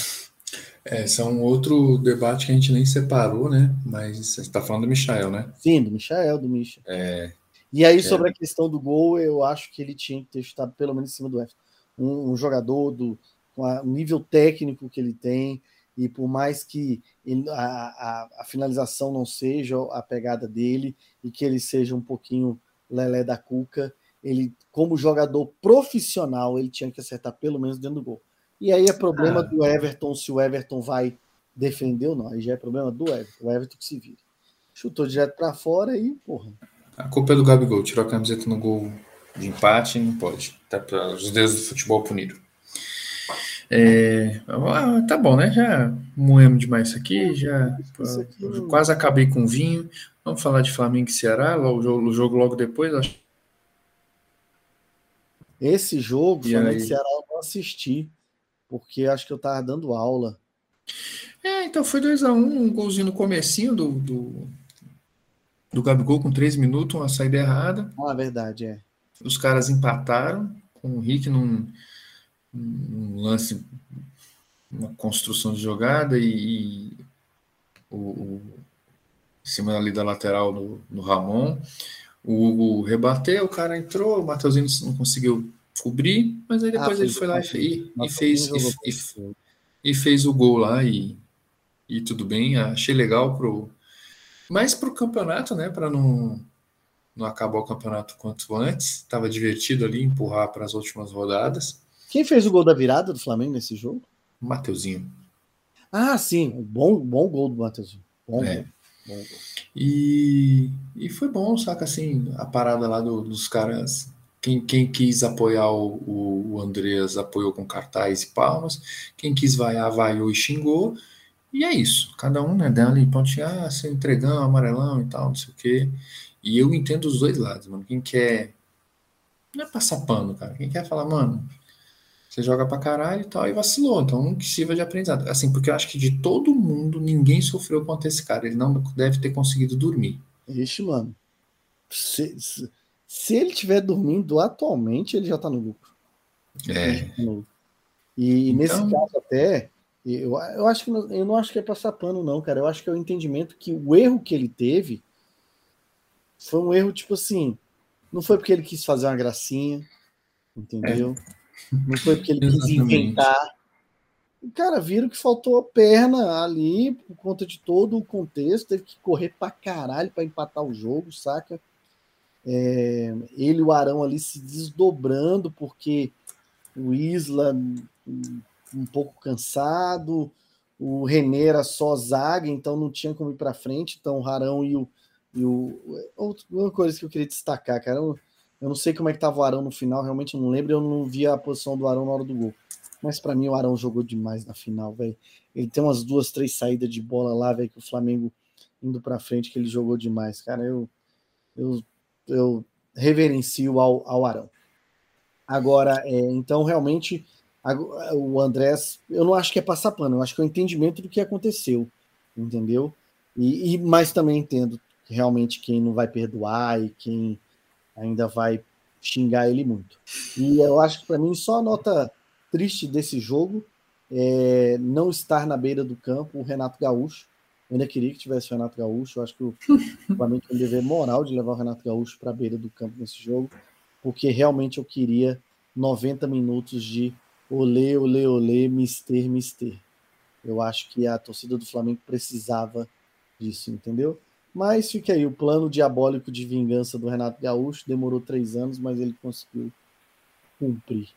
É, esse é um outro debate que a gente nem separou, né? Mas você está falando do Michael, né? Sim, do Michael, do Michel. É, e aí, é. sobre a questão do gol, eu acho que ele tinha que ter chutado pelo menos em cima do Everton um, um jogador do com o nível técnico que ele tem, e por mais que ele, a, a, a, finalização não seja a pegada dele e que ele seja um pouquinho lelé da cuca, ele, como jogador profissional, ele tinha que acertar pelo menos dentro do gol. E aí é problema ah. do Everton, se o Everton vai defender ou não. Aí já é problema do Everton, o Everton que se vira. Chutou direto para fora e, porra. A culpa é do Gabigol, tirou a camiseta no gol de empate, não pode. Tá para os deuses do futebol punido. É, ah, tá bom, né? Já moemos demais isso aqui, já isso aqui quase acabei com vinho. Vamos falar de Flamengo e Ceará, o jogo, o jogo logo depois. Acho. Esse jogo, e Flamengo e Ceará, eu não assisti, porque acho que eu tava dando aula. É, então foi 2x1, um, um golzinho no comecinho do, do, do Gabigol com 3 minutos, uma saída errada. Ah, verdade, é. Os caras empataram com o Rick num, num lance, uma construção de jogada e, e o, o, em cima ali da lateral no, no Ramon. O Hugo rebateu, o cara entrou, o Mateuzinho não conseguiu cobrir, mas aí depois ah, ele foi lá e, e fez e, e, e, fez o gol lá e, e tudo bem. Achei legal pro mais pro campeonato, né? Para não não acabar o campeonato quanto antes. Tava divertido ali empurrar para as últimas rodadas. Quem fez o gol da virada do Flamengo nesse jogo? Mateuzinho. Ah, sim, bom, bom gol do Mateuzinho. Bom, é. bom E, e foi bom, saca assim, a parada lá do, dos caras. Quem, quem quis apoiar o, o, o Andreas apoiou com cartaz e palmas. Quem quis vaiar, vaiou e xingou. E é isso. Cada um, né, dando ali, pode ah, ser entregão, amarelão e tal, não sei o quê. E eu entendo os dois lados, mano. Quem quer. Não é passar pano, cara. Quem quer falar, mano, você joga pra caralho e tal, e vacilou. Então, que sirva de aprendizado. Assim, porque eu acho que de todo mundo, ninguém sofreu contra esse cara. Ele não deve ter conseguido dormir. Ixi, mano. Se, se, se ele estiver dormindo atualmente, ele já tá no lucro. É. Tá e então... nesse caso, até, eu, eu acho que eu não acho que é passar pano, não, cara. Eu acho que é o entendimento que o erro que ele teve foi um erro, tipo assim. Não foi porque ele quis fazer uma gracinha, entendeu? É. Não foi porque ele quis inventar. Cara, viram que faltou a perna ali por conta de todo o contexto. Teve que correr pra caralho pra empatar o jogo, saca? É, ele e o Arão ali se desdobrando, porque o Isla um pouco cansado, o René era só zaga, então não tinha como ir para frente. Então o Arão e o. E o uma coisa que eu queria destacar, cara, eu, eu não sei como é que tava o Arão no final, realmente não lembro, eu não vi a posição do Arão na hora do gol. Mas para mim o Arão jogou demais na final, velho. Ele tem umas duas, três saídas de bola lá, velho, que o Flamengo indo para frente que ele jogou demais, cara. Eu eu, eu reverencio ao, ao Arão. Agora, é, então realmente o Andrés, eu não acho que é passar pano, eu acho que é o entendimento do que aconteceu, entendeu? E, e mas também entendo realmente quem não vai perdoar e quem ainda vai xingar ele muito. E eu acho que para mim só a nota triste desse jogo é não estar na beira do campo o Renato Gaúcho. Eu ainda queria que tivesse o Renato Gaúcho. Eu acho que o Flamengo tem um dever moral de levar o Renato Gaúcho para a beira do campo nesse jogo, porque realmente eu queria 90 minutos de olê, olê, olê, mister, mister. Eu acho que a torcida do Flamengo precisava disso, entendeu? Mas fica aí, o plano diabólico de vingança do Renato Gaúcho demorou três anos, mas ele conseguiu cumprir.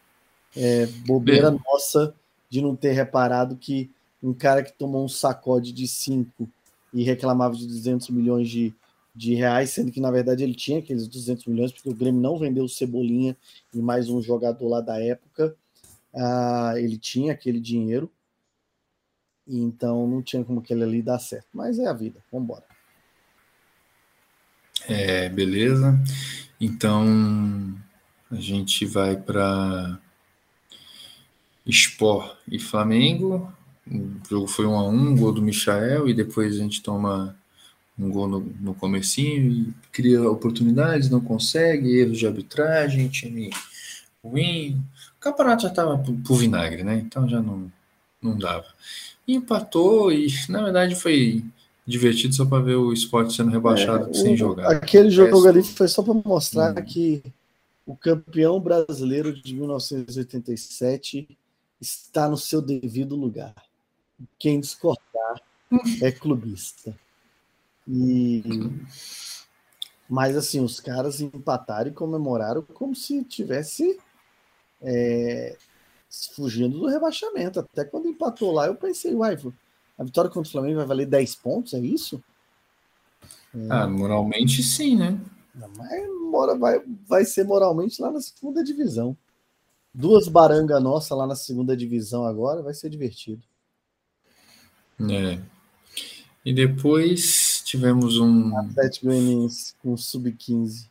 É, bobeira Bem. nossa de não ter reparado que um cara que tomou um sacode de cinco e reclamava de 200 milhões de, de reais, sendo que na verdade ele tinha aqueles 200 milhões, porque o Grêmio não vendeu o Cebolinha e mais um jogador lá da época. Ah, ele tinha aquele dinheiro, então não tinha como aquele ali dar certo. Mas é a vida, vamos embora. É, beleza. Então a gente vai para Sport e Flamengo. O jogo foi um a um, gol do Michael, e depois a gente toma um gol no, no comecinho e cria oportunidades, não consegue, erros de arbitragem, time ruim. O campeonato já estava pro, vinagre, né? Então já não, não dava. E empatou, e na verdade foi divertido só para ver o esporte sendo rebaixado é, sem o, jogar. Aquele jogo ali foi só para mostrar hum. que o campeão brasileiro de 1987 está no seu devido lugar. Quem discordar é clubista. E mas assim, os caras empataram e comemoraram como se tivesse é, fugindo do rebaixamento. Até quando empatou lá, eu pensei, uai, a vitória contra o Flamengo vai valer 10 pontos, é isso? Ah, moralmente sim, né? Mas mora, vai, vai ser moralmente lá na segunda divisão. Duas baranga nossa lá na segunda divisão agora, vai ser divertido. É. E depois tivemos um. Atlético Goianiense com sub-15.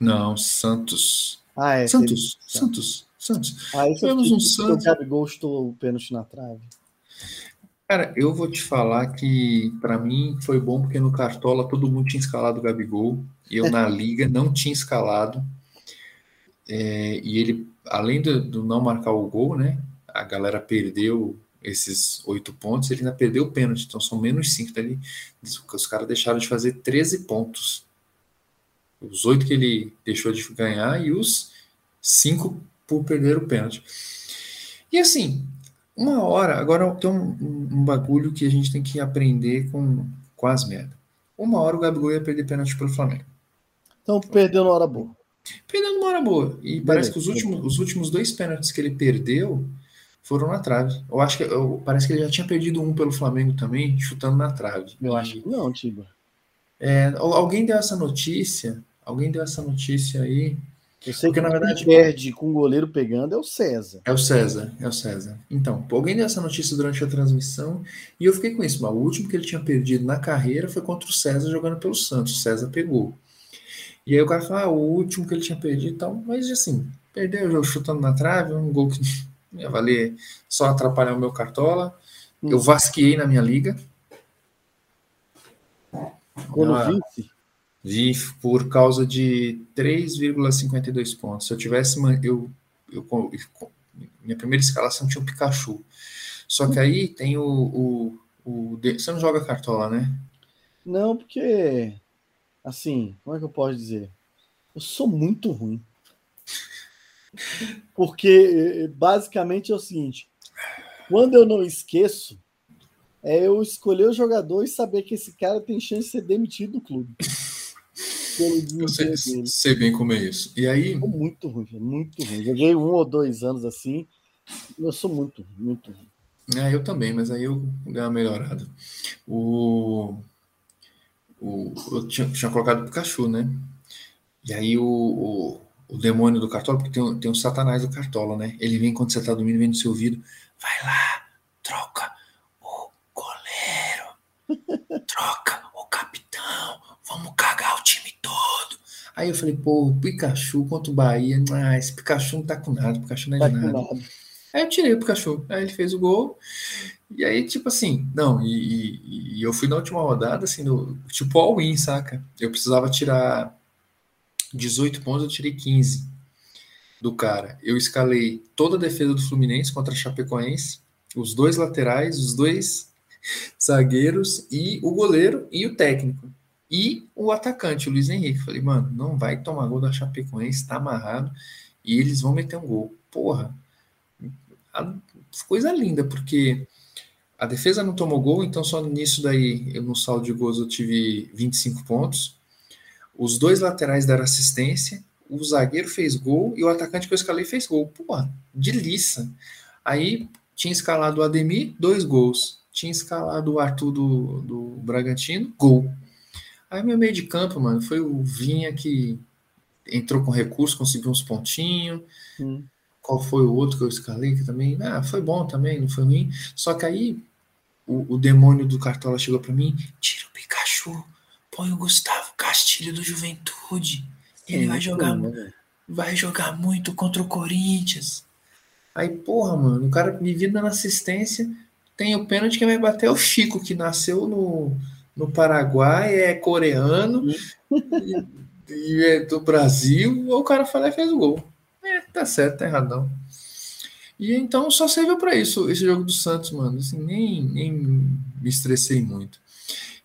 Não, Santos. Ah, é. Santos. Santos. Santos. Ah, tivemos um Santos. O Gabigol estou o pênalti na trave. Cara, eu vou te falar que para mim foi bom porque no Cartola todo mundo tinha escalado o Gabigol. Eu na liga não tinha escalado. É, e ele, além do, do, não marcar o gol, né? A galera perdeu esses oito pontos, ele ainda perdeu o pênalti, então são menos cinco. Então ele, os caras deixaram de fazer 13 pontos. Os oito que ele deixou de ganhar e os cinco por perder o pênalti. E assim, uma hora, agora tem um, um, bagulho que a gente tem que aprender com, com as merdas. Uma hora o Gabigol ia perder pênalti pro Flamengo. Então perdeu na hora boa. Perdeu numa hora boa. E Beleza. parece que os últimos, os últimos dois pênaltis que ele perdeu foram na trave. Eu acho que eu, parece que ele já tinha perdido um pelo Flamengo também, chutando na trave. Eu acho que não, Tiba. É, alguém deu essa notícia? Alguém deu essa notícia aí? Eu sei Porque, que na verdade perde com o goleiro pegando é o César. É o César, é o César. Então, alguém deu essa notícia durante a transmissão e eu fiquei com isso. Mas o último que ele tinha perdido na carreira foi contra o César jogando pelo Santos. O César pegou. E aí o cara fala, ah, o último que ele tinha perdido e tal. Mas assim, perdeu o jogo chutando na trave, um gol que ia valer só atrapalhar o meu cartola. Hum. Eu vasquei na minha liga. Quando ah, vice? Vi por causa de 3,52 pontos. Se eu tivesse. Eu, eu, minha primeira escalação tinha o Pikachu. Só que aí tem o, o, o. Você não joga cartola, né? Não, porque. Assim, como é que eu posso dizer? Eu sou muito ruim. Porque basicamente é o seguinte: quando eu não esqueço, é eu escolher o jogador e saber que esse cara tem chance de ser demitido do clube. eu sei, sei, bem como é isso. E aí. Eu muito ruim, muito ruim. Joguei um ou dois anos assim. Eu sou muito, muito ruim. É, eu também, mas aí eu dei uma melhorada. O, o, eu tinha, tinha colocado o Pikachu, né? E aí o, o, o demônio do Cartola, porque tem, tem um satanás do Cartola, né? Ele vem quando você tá dormindo, vem no seu ouvido. Vai lá, troca o goleiro. Troca o capitão. Vamos cagar o time todo. Aí eu falei, pô, Pikachu contra o Bahia. Ah, esse Pikachu não tá com nada, Pikachu não é de tá nada. nada. Aí eu tirei o Pikachu. Aí ele fez o gol. E aí, tipo assim, não, e, e, e eu fui na última rodada, assim, no, tipo all-in, saca? Eu precisava tirar 18 pontos, eu tirei 15 do cara. Eu escalei toda a defesa do Fluminense contra a Chapecoense, os dois laterais, os dois zagueiros e o goleiro e o técnico. E o atacante, o Luiz Henrique. Falei, mano, não vai tomar gol da Chapecoense, tá amarrado e eles vão meter um gol. Porra, coisa linda, porque a defesa não tomou gol, então só nisso daí, eu, no saldo de gols, eu tive 25 pontos. Os dois laterais deram assistência, o zagueiro fez gol e o atacante que eu escalei fez gol. Porra, de liça. Aí tinha escalado o Ademir, dois gols. Tinha escalado o Arthur do, do Bragantino, gol. Aí meu meio de campo, mano, foi o Vinha que entrou com recurso, conseguiu uns pontinhos. Hum. Qual foi o outro que eu escalei que também? Ah, foi bom também, não foi ruim. Só que aí o, o demônio do Cartola chegou para mim: tira o Pikachu, põe o Gustavo Castilho do Juventude. Ele vai jogar, né, vai jogar muito contra o Corinthians. Aí, porra, mano, o cara me vindo na assistência, tem o pênalti que vai bater é o Chico, que nasceu no, no Paraguai, é coreano e, e, é do Brasil. O cara falou e fez o gol. É, tá certo, tá errado não. E então só serviu para isso esse jogo do Santos, mano. Assim, nem, nem me estressei muito.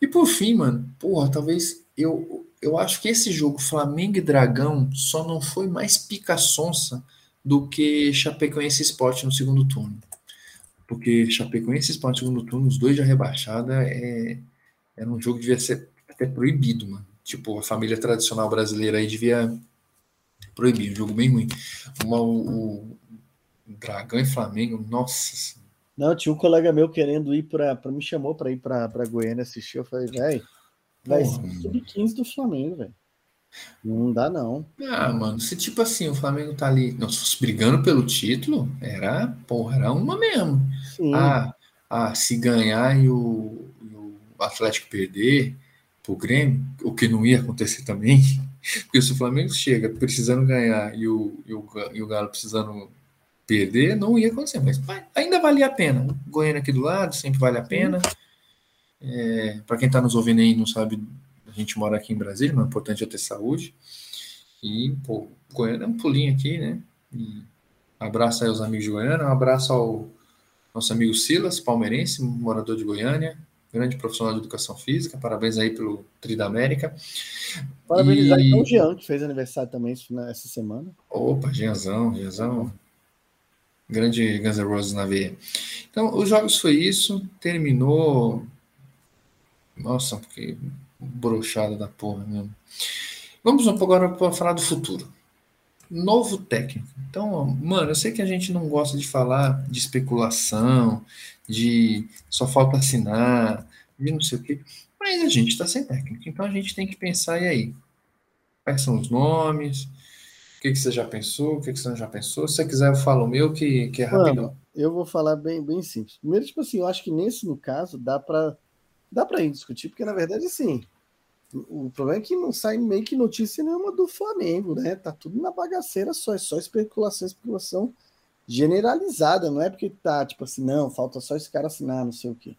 E por fim, mano, porra, talvez eu, eu acho que esse jogo Flamengo e Dragão só não foi mais pica-sonsa do que Chapecoense Sport no segundo turno. Porque Chapecoense Sport no segundo turno, os dois já rebaixada, é, era um jogo que devia ser até proibido, mano. Tipo, a família tradicional brasileira aí devia proibir, um jogo bem ruim. Uma, o, o Dragão e Flamengo, nossa. Não, tinha um colega meu querendo ir para. Me chamou para ir para Goiânia assistir. Eu falei, velho, vai sub-15 do Flamengo, velho. Não dá, não. Ah, mano, se tipo assim, o Flamengo tá ali, não, se brigando pelo título, era, porra, era uma mesmo. Sim. Ah, ah, se ganhar e o Atlético perder pro Grêmio, o que não ia acontecer também, porque se o Flamengo chega precisando ganhar e o, e o, e o Galo precisando perder, não ia acontecer, mas ainda valia a pena. Goiânia aqui do lado, sempre vale a pena. É, para quem está nos ouvindo aí não sabe, a gente mora aqui em Brasília, mas o importante é ter saúde. E, pô, Goiânia é um pulinho aqui, né? E abraço aí aos amigos de Goiânia, um abraço ao nosso amigo Silas, palmeirense, morador de Goiânia. Grande profissional de educação física. Parabéns aí pelo Tri da América. Parabenizar e... então o Jean, que fez aniversário também essa semana. Opa, Jeanzão, Jeanzão. Grande Guns N' Roses na veia. Então, os jogos foi isso. Terminou. Nossa, que brochada da porra mesmo. Vamos agora para falar do futuro. Novo técnico. Então, mano, eu sei que a gente não gosta de falar de especulação, de só falta assinar, de não sei o quê, mas a gente está sem técnico. Então a gente tem que pensar, e aí? Quais são os nomes? O que, que você já pensou? O que, que você não já pensou? Se você quiser, eu falo o meu, que, que é rapidão. eu vou falar bem, bem simples. Primeiro, tipo assim, eu acho que nesse no caso dá para dá para ir discutir, porque na verdade, assim, o problema é que não sai meio que notícia nenhuma do Flamengo, né? Tá tudo na bagaceira só, é só especulação, especulação generalizada, não é porque tá tipo assim, não, falta só esse cara assinar, não sei o quê.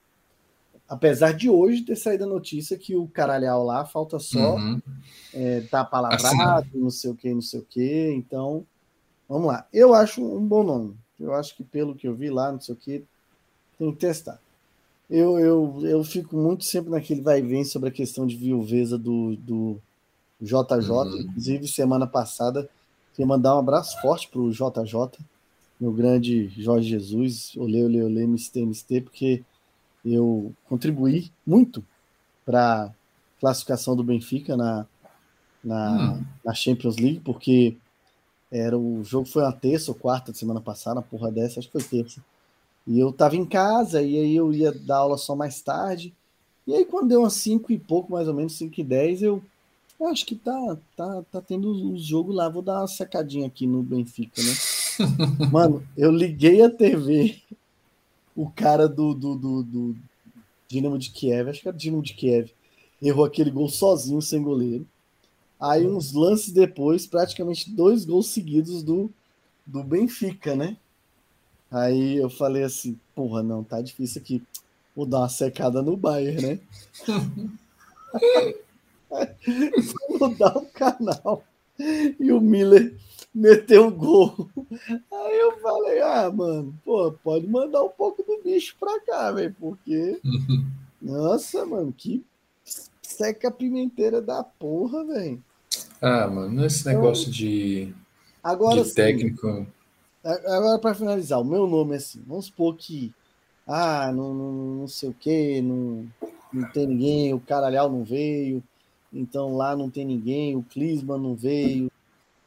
Apesar de hoje ter saído a notícia que o caralhau lá falta só uhum. é, tá palavrado, não sei o que, não sei o que. Então, vamos lá. Eu acho um bom nome. Eu acho que pelo que eu vi lá, não sei o que, tem que testar. Eu, eu, eu fico muito sempre naquele vai e vem sobre a questão de viuveza do, do JJ. Uhum. Inclusive, semana passada, queria mandar um abraço forte pro JJ meu grande Jorge Jesus, olê, olê, olê, mistê, mistê, porque eu contribuí muito para a classificação do Benfica na, na, hum. na, Champions League, porque era o jogo foi uma terça ou quarta de semana passada, porra dessa, acho que foi terça. E eu tava em casa, e aí eu ia dar aula só mais tarde. E aí, quando deu umas 5 e pouco, mais ou menos 5 e 10, eu, eu acho que tá, tá, tá tendo os jogos lá. Vou dar uma secadinha aqui no Benfica, né? Mano, eu liguei a TV, o cara do, do, do, do Dinamo de Kiev, acho que era Dinamo de Kiev, errou aquele gol sozinho, sem goleiro. Aí, uns lances depois, praticamente dois gols seguidos do, do Benfica, né? Aí eu falei assim: porra, não, tá difícil aqui. Vou dar uma secada no Bayern, né? Vou mudar o canal. E o Miller meteu o gol. Aí eu falei, ah, mano, pô, pode mandar um pouco do bicho pra cá, velho, porque. Nossa, mano, que seca pimenteira da porra, velho. Ah, mano, esse então, negócio de, agora, de técnico. agora, para finalizar, o meu nome é assim, vamos supor que. Ah, não, não, não sei o que, não, não tem ninguém, o Caralhal não veio, então lá não tem ninguém, o Clisman não veio,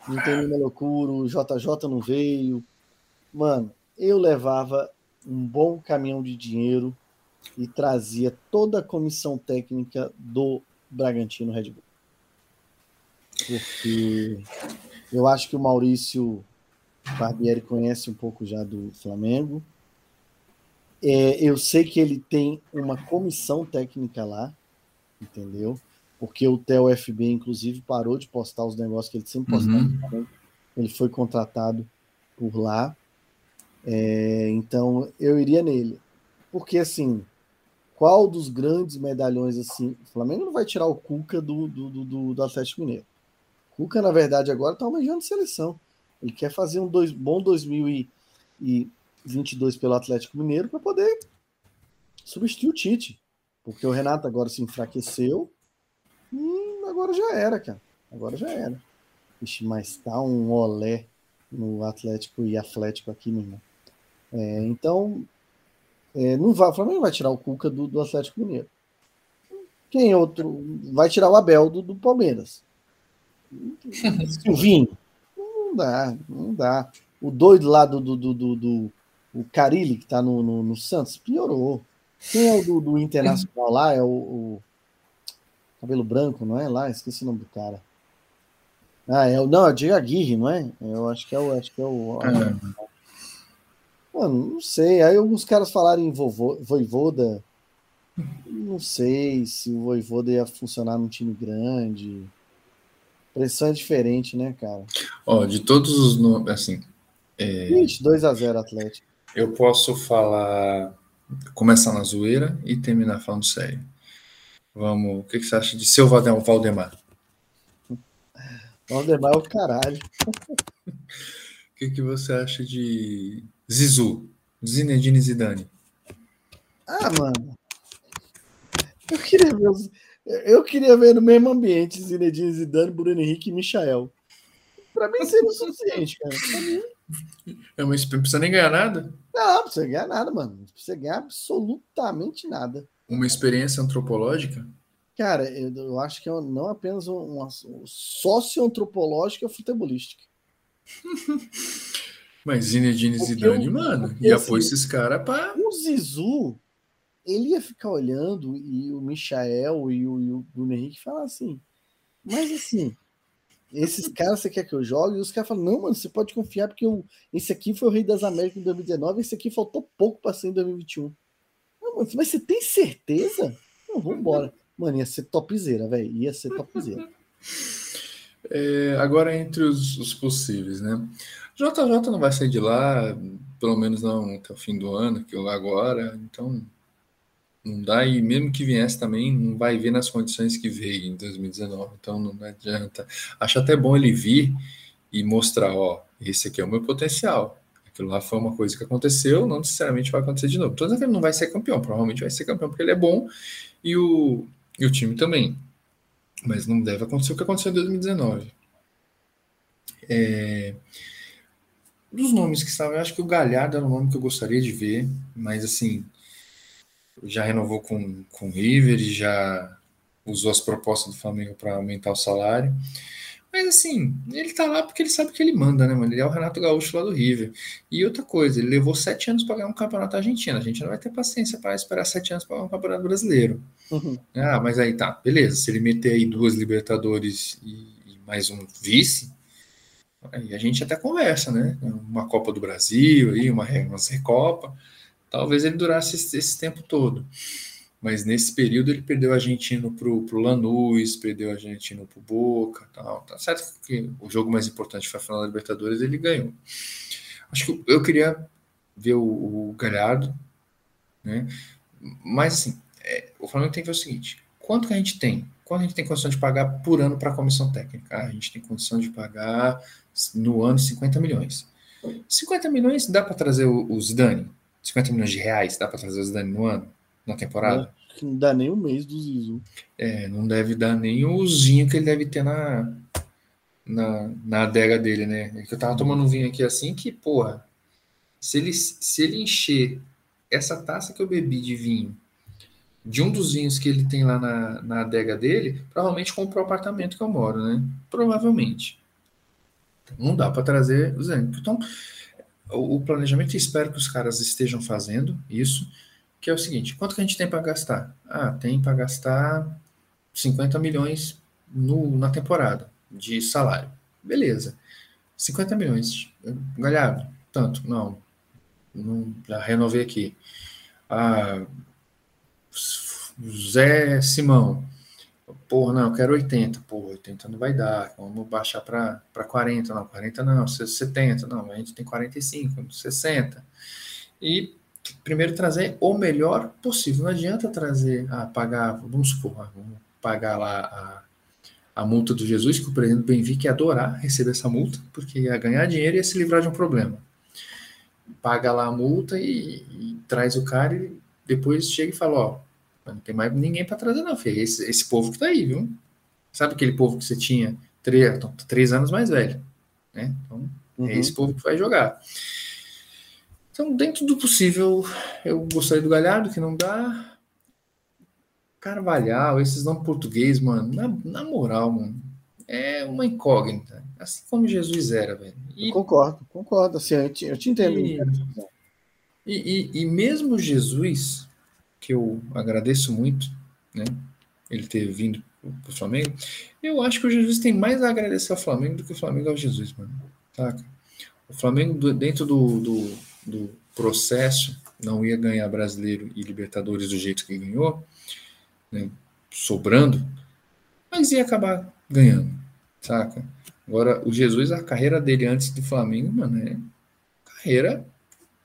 não tem nenhuma loucura, o JJ não veio. Mano, eu levava um bom caminhão de dinheiro e trazia toda a comissão técnica do Bragantino Red Bull. Porque eu acho que o Maurício Barbieri conhece um pouco já do Flamengo. É, eu sei que ele tem uma comissão técnica lá, entendeu? Porque o Theo FB, inclusive, parou de postar os negócios que ele sempre postava. Uhum. Ele foi contratado por lá. É, então, eu iria nele. Porque, assim, qual dos grandes medalhões, assim, o Flamengo não vai tirar o Cuca do, do, do, do Atlético Mineiro. O Cuca, na verdade, agora está almejando seleção. Ele quer fazer um dois, bom 2022 pelo Atlético Mineiro para poder substituir o Tite. Porque o Renato agora se enfraqueceu Hum, agora já era, cara. Agora já era. Ixi, mas tá um olé no Atlético e Atlético aqui, meu irmão. É, então, é, não vai, o Flamengo vai tirar o Cuca do, do, Atlético Mineiro. Quem outro? Vai tirar o Abel do, do Palmeiras. Silvinho. Não dá, não dá. O doido lá do, do, do, do, o Carilli, que tá no, no, no, Santos, piorou. Quem é o do, do Internacional lá? É o, o cabelo branco, não é? Lá, esqueci o nome do cara. Ah, é o. Não, é o Diego Aguirre, não é? Eu acho que é o. Acho que é o. É. Mano, não sei. Aí alguns caras falaram em vovô, Voivoda. Não sei se o Voivoda ia funcionar num time grande. Pressão é diferente, né, cara? Ó, de todos os nomes, assim. É... 2 a 0 Atlético. Eu posso falar. Começar na zoeira e terminar falando sério. Vamos, o que, que você acha de seu Valdemar? Valdemar é o caralho. O que, que você acha de Zizu? Zinedine Zidane? Ah, mano. Eu queria ver, eu queria ver no mesmo ambiente Zinedine Zidane, Bruno Henrique e Michael. Para mim seria o suficiente, cara. Mim... É, mas não precisa nem ganhar nada? Não, não precisa ganhar nada, mano. Não precisa ganhar absolutamente nada. Uma experiência antropológica? Cara, eu, eu acho que é não apenas uma, uma socioantropológica futebolística. Mas Zinedine Zidane, mano, e apoia assim, esses caras para. O Zizu, ele ia ficar olhando e o Michael e o, e o Bruno Henrique falar assim. Mas assim, esses caras você quer que eu jogue? E os caras falam: não, mano, você pode confiar, porque eu, esse aqui foi o Rei das Américas em 2019, esse aqui faltou pouco para ser em 2021. Mas você tem certeza? Não, embora. Mano, ia ser topzera, velho. Ia ser topzera. É, agora, entre os, os, possíveis, né? JJ não vai sair de lá, pelo menos não até o fim do ano, que eu agora, então não dá, e mesmo que viesse também, não vai ver nas condições que veio em 2019, então não adianta. Acho até bom ele vir e mostrar, ó, esse aqui é o meu potencial. Aquilo lá foi uma coisa que aconteceu, não necessariamente vai acontecer de novo. Dizendo que ele não vai ser campeão, provavelmente vai ser campeão porque ele é bom e o, e o time também. Mas não deve acontecer o que aconteceu em 2019. É, dos nomes que estavam, eu acho que o Galhardo era um nome que eu gostaria de ver, mas assim, já renovou com, com o River já usou as propostas do Flamengo para aumentar o salário. Mas assim, ele tá lá porque ele sabe que ele manda, né, mano? Ele é o Renato Gaúcho lá do River. E outra coisa, ele levou sete anos para ganhar um campeonato argentino. A gente não vai ter paciência para esperar sete anos para ganhar um campeonato brasileiro. Uhum. Ah, mas aí tá, beleza. Se ele meter aí duas Libertadores e, e mais um vice, aí a gente até conversa, né? Uma Copa do Brasil, aí, uma, Recopa. Talvez ele durasse esse, esse tempo todo mas nesse período ele perdeu o argentino pro, pro Lanús, perdeu o argentino pro Boca, tal. Tá certo que o jogo mais importante foi a final da Libertadores, ele ganhou. Acho que eu queria ver o, o Galhardo, né? Mas assim, é, o Flamengo tem que ver o seguinte: quanto que a gente tem? Quanto a gente tem condição de pagar por ano para a comissão técnica? Ah, a gente tem condição de pagar no ano 50 milhões. 50 milhões dá para trazer o, o Zidane? 50 milhões de reais dá para trazer o Zidane no ano? Na temporada. Não, não dá nem um mês do Zizu. É, não deve dar nem o zinho que ele deve ter na, na, na adega dele, né? É que eu tava tomando um vinho aqui assim que, porra, se ele, se ele encher essa taça que eu bebi de vinho de um dos vinhos que ele tem lá na, na adega dele, provavelmente comprou o apartamento que eu moro, né? Provavelmente. Não dá para trazer os Então, o, o planejamento, espero que os caras estejam fazendo isso que é o seguinte: quanto que a gente tem para gastar? Ah, tem para gastar 50 milhões no, na temporada de salário. Beleza. 50 milhões. Galhardo, tanto. Não. não já renovei aqui. Ah, Zé Simão. Porra, não, eu quero 80. Porra, 80 não vai dar. Vamos baixar para 40. Não, 40 não. 70. Não, a gente tem 45, 60. E primeiro trazer o melhor possível. Não adianta trazer, ah, pagar, vamos supor, ah, vamos pagar lá a, a multa do Jesus, que o presidente do Benfica ia adorar receber essa multa, porque ia ganhar dinheiro e ia se livrar de um problema. Paga lá a multa e, e traz o cara e depois chega e fala, ó, não tem mais ninguém para trazer não, filho. Esse, esse povo que tá aí, viu? Sabe aquele povo que você tinha três, três anos mais velho, né? Então, é uhum. é esse povo que vai jogar. Então, dentro do possível, eu gostaria do Galhardo, que não dá. Carvalhal, esses nomes português, mano, na, na, moral, mano, é uma incógnita. Assim como Jesus era, velho. E, concordo, concordo. Assim, eu te, eu te entendo. E, e, e, mesmo Jesus, que eu agradeço muito, né? Ele ter vindo para o Flamengo, eu acho que o Jesus tem mais a agradecer ao Flamengo do que o Flamengo ao Jesus, mano. Saca? O Flamengo, dentro do, do do processo, não ia ganhar brasileiro e Libertadores do jeito que ganhou, né, sobrando, mas ia acabar ganhando, saca? Agora, o Jesus, a carreira dele antes do Flamengo, mano, é carreira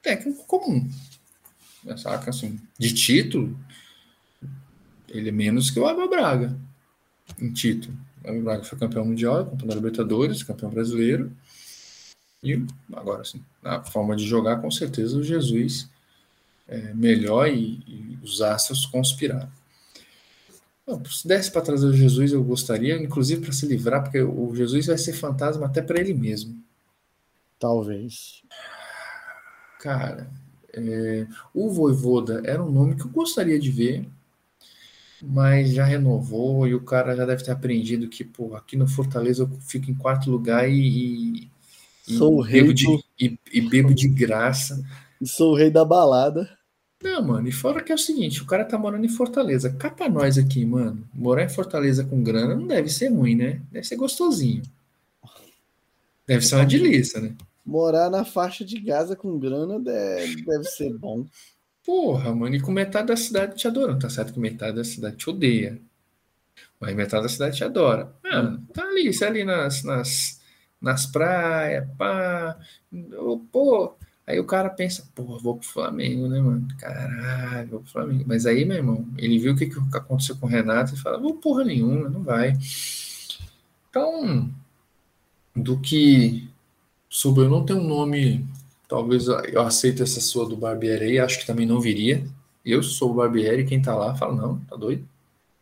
técnico comum, né, saca? Assim, de título, ele é menos que o Abel Braga em título. O Abel Braga foi campeão mundial, campeão da Libertadores, campeão brasileiro, e agora sim, na forma de jogar, com certeza o Jesus é melhor e, e os astros conspiraram. se desse para trazer o Jesus, eu gostaria, inclusive para se livrar, porque o Jesus vai ser fantasma até para ele mesmo. Talvez. Cara, é, o Voivoda era um nome que eu gostaria de ver, mas já renovou e o cara já deve ter aprendido que, pô, aqui no Fortaleza eu fico em quarto lugar e. e sou o rei bebo de, e, e bebo de graça. E sou o rei da balada. Não, mano, e fora que é o seguinte, o cara tá morando em Fortaleza. Cá pra nós aqui, mano, morar em Fortaleza com grana não deve ser ruim, né? Deve ser gostosinho. Deve ser uma delícia, né? Morar na faixa de Gaza com grana deve, deve ser bom. Porra, mano, e com metade da cidade te adora. Tá certo que metade da cidade te odeia. Mas metade da cidade te adora. Mano, tá ali, você é ali nas, nas, nas praias, pá. Pô, Aí o cara pensa, porra, vou pro Flamengo, né, mano? Caralho, vou pro Flamengo. Mas aí, meu irmão, ele viu o que, que aconteceu com o Renato e fala, vou porra nenhuma, não vai. Então, do que sobre eu não ter um nome, talvez eu aceite essa sua do Barbieri aí, acho que também não viria. Eu sou o Barbieri, quem tá lá fala, não, tá doido?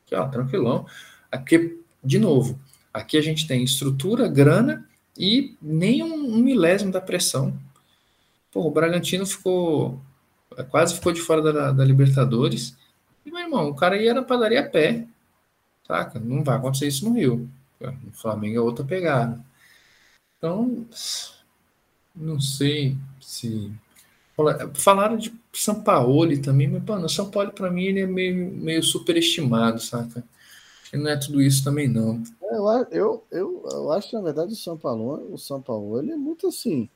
Aqui, ó, tranquilão. Aqui, de novo, aqui a gente tem estrutura, grana e nem um, um milésimo da pressão Pô, o Bragantino ficou. Quase ficou de fora da, da Libertadores. E, meu irmão, o cara ia na padaria a pé. Saca? Não vai acontecer isso no Rio. O Flamengo é outra pegada. Então, não sei se. Falaram de São Paulo também, mas, mano, São Paulo, para mim, ele é meio, meio superestimado, saca? Ele não é tudo isso também, não. Eu, eu, eu, eu acho que, na verdade, o São Paulo, o São Paulo, ele é muito assim.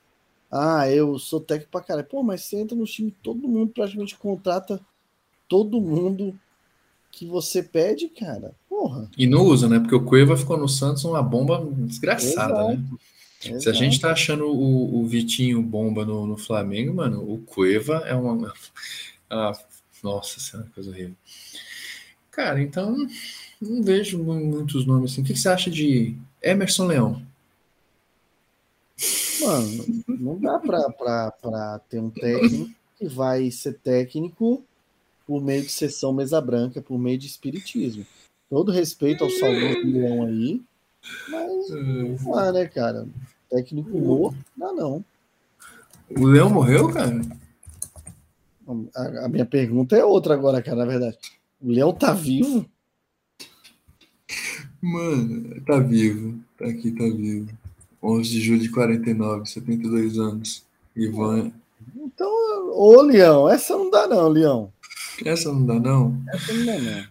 Ah, eu sou técnico pra caralho. Pô, mas você entra no time, todo mundo praticamente contrata todo mundo que você pede, cara. Porra. E não usa, né? Porque o Cueva ficou no Santos uma bomba desgraçada, Exato. né? Exato. Se a gente tá achando o, o Vitinho bomba no, no, Flamengo, mano, o Cueva é uma. Ah, nossa senhora, coisa horrível. Cara, então não vejo muitos nomes assim. O que você acha de Emerson Leão? Mano, não dá pra, pra, pra ter um técnico que vai ser técnico por meio de sessão mesa branca, por meio de espiritismo. Todo respeito ao Salvador Leão aí, mas não dá, né, cara? Técnico morto, não não. O Leão morreu, cara? A, a, minha pergunta é outra agora, cara, na verdade. O Leão tá vivo? Mano, tá vivo. Tá aqui, tá vivo. 11 de julho de 49, 72 anos. Ivan. Então, ô Leão, essa não dá não, Leão. Essa não dá não? Essa não dá não.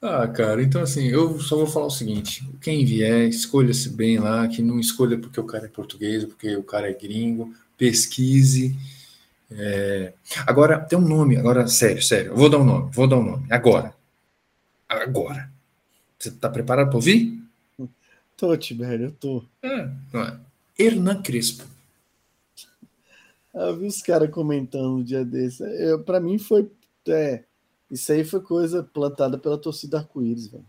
Ah, cara, então assim, eu só vou falar o seguinte: quem vier, escolha-se bem lá, que não escolha porque o cara é português, porque o cara é gringo, pesquise. É... Agora, tem um nome, agora, sério, sério, eu vou dar um nome, vou dar um nome, agora. Agora. Você tá preparado para ouvir? Tô, Tibério, eu tô. É, é. Hernan Crespo. Eu vi os caras comentando um dia desse. Eu, pra mim foi. É, isso aí foi coisa plantada pela torcida arco-íris, velho.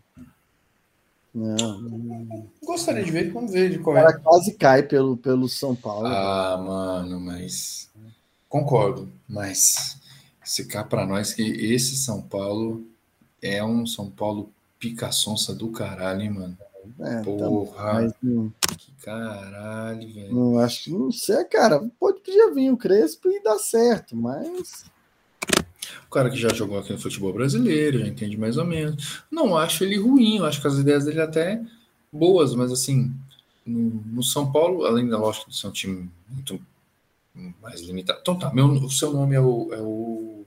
Não, não, Gostaria de ver, vamos ver de qual é. O cara quase cai pelo, pelo São Paulo. Ah, mano, mas. Concordo, mas se cá para nós que esse São Paulo é um São Paulo pica-sonsa do caralho, hein, mano. É, Porra, tá, não, que caralho, velho. Não, acho que não sei, cara. Pode pedir vir o Crespo e dar certo, mas. O cara que já jogou aqui no futebol brasileiro, já entende mais ou menos. Não acho ele ruim, eu acho que as ideias dele até boas, mas assim, no, no São Paulo, além da lógica de ser um time muito mais limitado. Então tá, meu, o seu nome é o, é o.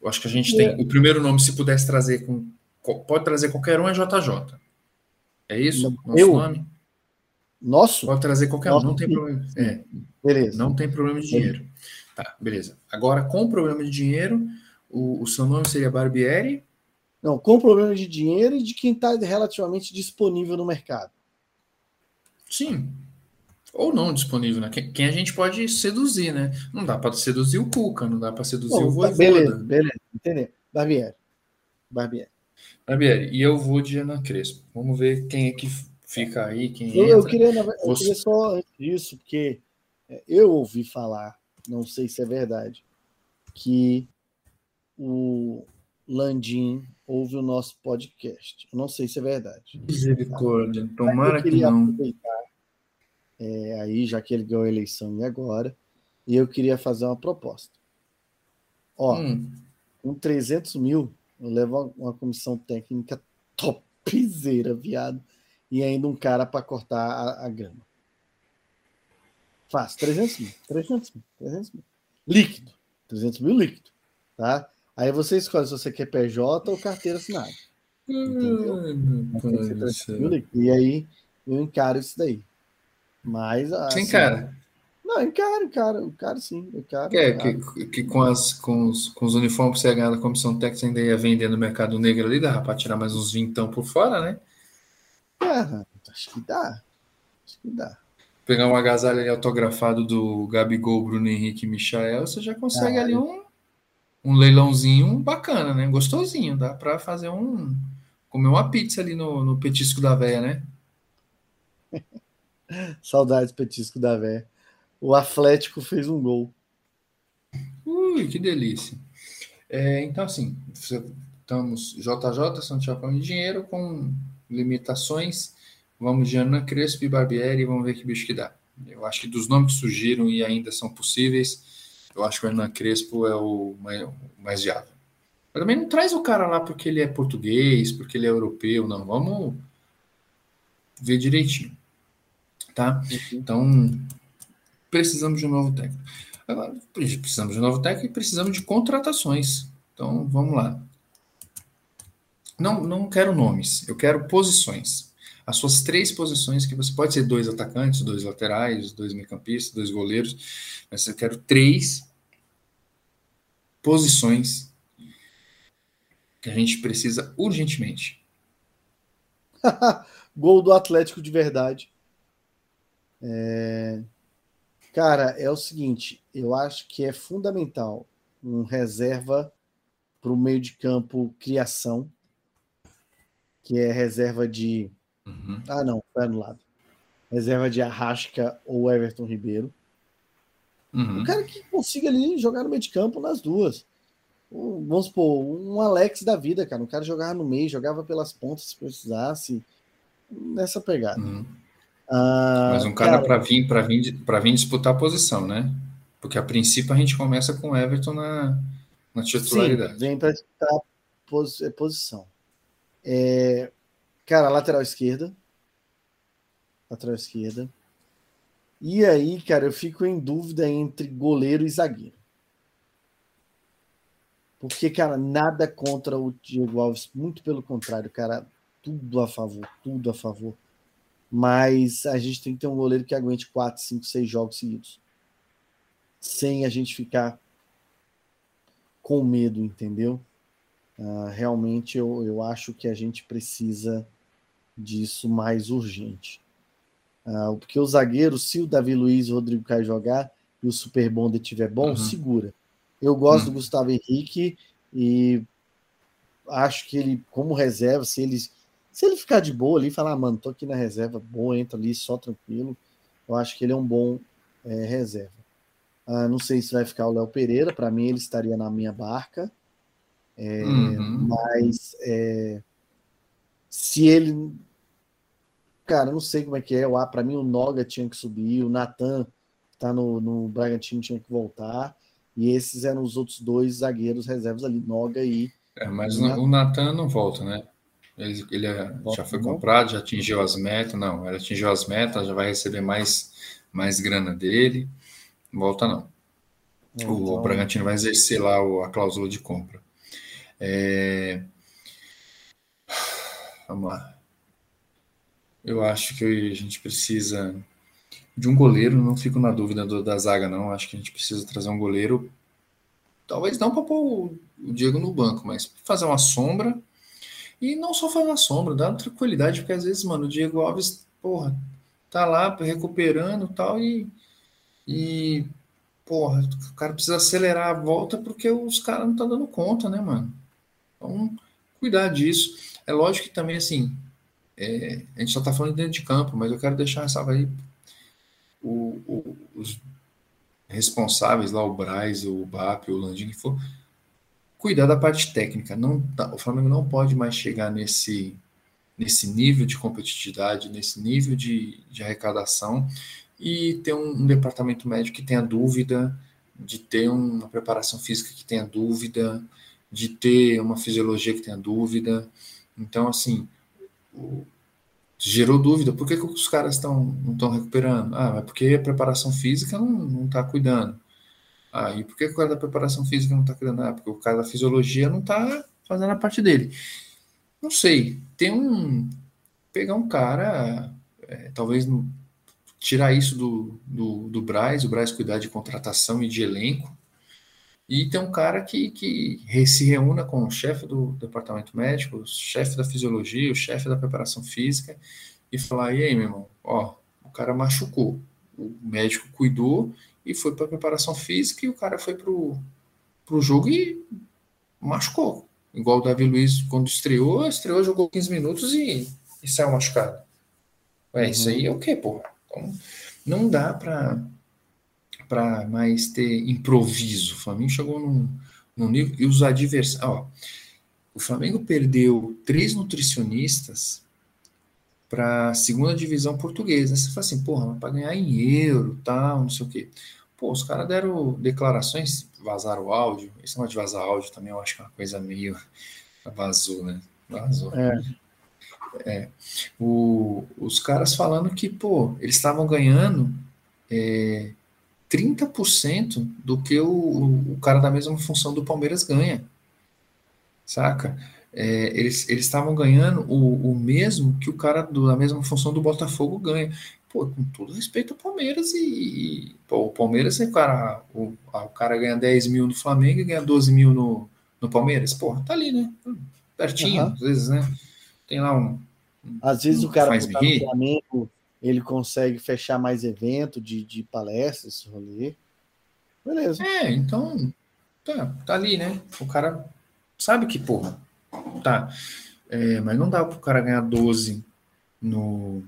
Eu acho que a gente é. tem. O primeiro nome, se pudesse trazer com. Pode trazer qualquer um, é JJ. É isso? Nosso eu? nome? Nosso? Pode trazer qualquer Nosso um, não tem problema. É, beleza. Não tem problema de dinheiro. Tá, beleza. Agora, com problema de dinheiro, o, o seu nome seria Barbieri? Não, com problema de dinheiro e de quem está relativamente disponível no mercado. Sim. Ou não disponível, né? Quem, quem a gente pode seduzir, né? Não dá para seduzir o Cuca, não dá para seduzir Bom, o Voivoda. Beleza, beleza. Entendeu? Barbieri. Barbieri. Barbieri, e eu vou de Ana Crespo. Vamos ver quem é que fica aí, quem eu, eu queria, eu queria só isso, porque é, eu ouvi falar, não sei se é verdade, que o Landim ouve o nosso podcast. Eu não sei se é verdade. Misericórdia. Tomara que não. É, aí, já que ele ganhou a eleição e agora, e eu queria fazer uma proposta. Ó, hum. com 300 mil, eu levo uma comissão técnica topzera, viado, e ainda um cara para cortar a, a grama. Fácil, 300 mil, 300 mil, 300 mil. Líquido, 300 mil líquido, tá? Aí você escolhe se você quer PJ ou carteira assinada. Entendeu? Hum, e aí eu encaro isso daí. Mas. Assim, encara? Não, encaro, encaro, encaro sim. Encaro, é, que, que com, as, com, os, com os uniformes que você ganha da comissão técnica ainda ia vender no mercado negro ali, dá para tirar mais uns vintão por fora, né? É, acho que dá. Acho que dá. Pegar um agasalho ali autografado do Gabigol, Bruno Henrique e Michael, você já consegue ah, ali um um leilãozinho bacana, né? Gostosinho, dá para fazer um comer uma pizza ali no, no petisco da véia, né? Saudades petisco da véia. O Atlético fez um gol. Ui, que delícia. É, então, assim, estamos JJ, Santiago de Dinheiro, com limitações. Vamos de Ana Crespo e Barbieri e vamos ver que bicho que dá. Eu acho que dos nomes que surgiram e ainda são possíveis, eu acho que o Hernan Crespo é o mais, o mais viável. Mas também não traz o cara lá porque ele é português, porque ele é europeu, não. Vamos ver direitinho. Tá? Então, precisamos de um novo técnico. Agora, precisamos de um novo técnico e precisamos de contratações. Então, vamos lá. Não, não quero nomes, eu quero posições. As suas três posições, que você pode ser dois atacantes, dois laterais, dois meio-campistas, dois goleiros, mas eu quero três posições que a gente precisa urgentemente. Gol do Atlético de verdade. É... Cara, é o seguinte, eu acho que é fundamental um reserva para o meio de campo criação, que é reserva de. Uhum. Ah, não, foi anulado. Reserva de Arrasca ou Everton Ribeiro. Uhum. Um cara que consiga ali jogar no meio de campo nas duas. Um, vamos supor, um Alex da vida, cara. Um cara jogava no meio, jogava pelas pontas se precisasse. Nessa pegada. Uhum. Ah, Mas um cara, cara para vir, para vir, para vir disputar a posição, né? Porque a princípio a gente começa com o Everton na, na titularidade. Sim, vem para disputar pos, é, posição. É, cara, lateral esquerda. Lateral esquerda. E aí, cara, eu fico em dúvida entre goleiro e zagueiro. Porque, cara, nada contra o Diego Alves, muito pelo contrário, cara, tudo a favor, tudo a favor. Mas a gente tem que ter um goleiro que aguente 4, 5, 6 jogos seguidos. Sem a gente ficar com medo, entendeu? Uh, realmente eu, eu acho que a gente precisa disso mais urgente. Uh, porque o zagueiro, se o Davi Luiz e o Rodrigo Caio jogar e o Super Bonder tiver bom, uhum. segura. Eu gosto uhum. do Gustavo Henrique e acho que ele, como reserva, se ele, se ele ficar de boa ali, falar, ah, mano, tô aqui na reserva, boa, entra ali só tranquilo, eu acho que ele é um bom é, reserva. Uh, não sei se vai ficar o Léo Pereira, para mim ele estaria na minha barca, é, uhum. mas é, se ele Cara, não sei como é que é. Para mim, o Noga tinha que subir, o Natan, que tá no, no Bragantino, tinha que voltar. E esses eram os outros dois zagueiros reservas ali, Noga e. É, mas o Natan não volta, né? Ele, ele é, já foi comprado, já atingiu as metas. Não, ele atingiu as metas, já vai receber mais, mais grana dele. Volta não. Então... O, o Bragantino vai exercer lá a cláusula de compra. É... Vamos lá. Eu acho que a gente precisa de um goleiro, não fico na dúvida do, da zaga, não. Acho que a gente precisa trazer um goleiro, talvez não para pôr o Diego no banco, mas fazer uma sombra. E não só uma sombra, dar uma tranquilidade, porque às vezes, mano, o Diego Alves, porra, tá lá recuperando tal, e, e porra, o cara precisa acelerar a volta porque os caras não estão dando conta, né, mano? Então, cuidar disso. É lógico que também, assim, é, a gente só está falando dentro de campo, mas eu quero deixar essa aí o, o, os responsáveis lá, o Braz, o BAP, o Landim, que for, cuidar da parte técnica. Não, o Flamengo não pode mais chegar nesse, nesse nível de competitividade, nesse nível de, de arrecadação e ter um, um, departamento médico que tenha dúvida, de ter uma preparação física que tenha dúvida, de ter uma fisiologia que tenha dúvida. Então, assim, o, gerou dúvida. Por que, que os caras estão não estão recuperando? Ah, é porque a preparação física não está cuidando. Ah, e por que, o cara da preparação física não está cuidando? Ah, porque o cara da fisiologia não está fazendo a parte dele. Não sei. Tem um. Pegar um cara, é, talvez no, tirar isso do, do, do Braz, o Braz cuidar de contratação e de elenco, e tem um cara que, que se reúna com o chefe do departamento médico, o chefe da fisiologia, o chefe da preparação física, e falar: e aí, meu irmão, ó, o cara machucou, o médico cuidou e foi para preparação física, e o cara foi para o jogo e machucou. Igual o Davi Luiz, quando estreou, estreou, jogou 15 minutos e, e saiu machucado. É, uhum. isso aí é o quê, porra? Então, não dá para para mais ter improviso. O Flamengo chegou num, num nível e os adversários. O Flamengo perdeu três nutricionistas para a segunda divisão portuguesa. Você fala assim, porra, para ganhar em euro, tal, não sei o quê. Pô, os caras deram declarações, vazaram o áudio. Esse negócio de vazar áudio também eu acho que é uma coisa meio. Vazou, né? Vazou. É. é. O, os caras falando que, pô, eles estavam ganhando é, 30% do que o, o cara da mesma função do Palmeiras ganha. Saca? É, eles estavam ganhando o, o mesmo que o cara do, da mesma função do Botafogo ganha. Pô, com todo respeito ao Palmeiras e, e pô, o Palmeiras, o cara, o, o cara ganha 10 mil no Flamengo e ganha 12 mil no, no Palmeiras. Porra, tá ali, né? Pertinho, uhum. às vezes, né? Tem lá um. Às vezes o cara que tá no Flamengo ele consegue fechar mais evento de, de palestras, rolê. Beleza. É, então tá, tá ali, né? O cara sabe que, porra, tá. É, mas não dá pro cara ganhar 12 no,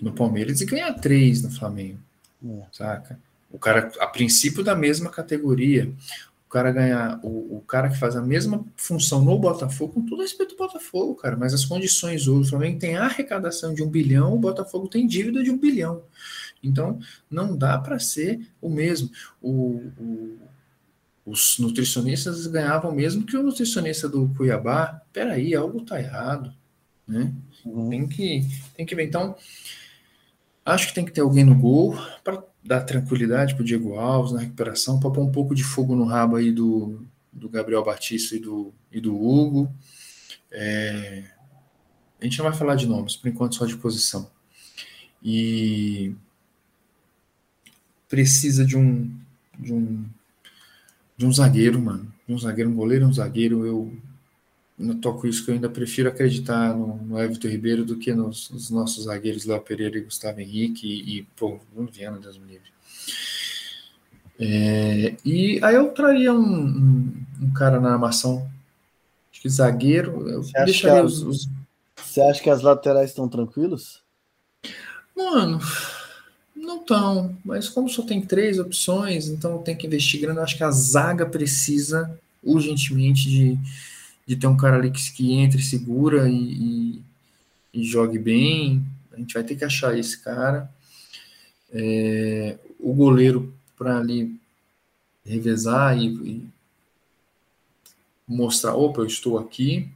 no Palmeiras e ganhar 3 no Flamengo. É. Saca? O cara, a princípio da mesma categoria, o cara ganhar, o, o cara que faz a mesma função no Botafogo, com todo respeito ao Botafogo, cara, mas as condições hoje, o Flamengo tem arrecadação de um bilhão, o Botafogo tem dívida de um bilhão. Então, não dá para ser o mesmo. O, o, os nutricionistas ganhavam mesmo que o nutricionista do Cuiabá. Peraí, algo tá errado, né? Uhum. Tem, que, tem que ver. Então, acho que tem que ter alguém no gol para dar tranquilidade para o Diego Alves na recuperação, para pôr um pouco de fogo no rabo aí do, do Gabriel Batista e do, e do Hugo. É, a gente não vai falar de nomes, por enquanto só de posição. E precisa de um, de um de um zagueiro, mano. De um zagueiro, um goleiro, um zagueiro. Eu não toco isso que eu ainda prefiro acreditar no, no Everton Ribeiro do que nos, nos, nossos zagueiros Léo Pereira e Gustavo Henrique e, e pô, Bruno Viana, Deus me livre. É, e aí eu traria um, um, um, cara na armação, acho que zagueiro, eu você deixaria os, os, Você acha que as laterais estão tranquilos? Mano, não estão, mas como só tem três opções, então tem que investir grande, eu acho que a zaga precisa urgentemente de de ter um cara ali que, que entre, segura e, e, e, jogue bem. A gente vai ter que achar esse cara. É, o goleiro para ali revezar e, e, mostrar, opa, eu estou aqui.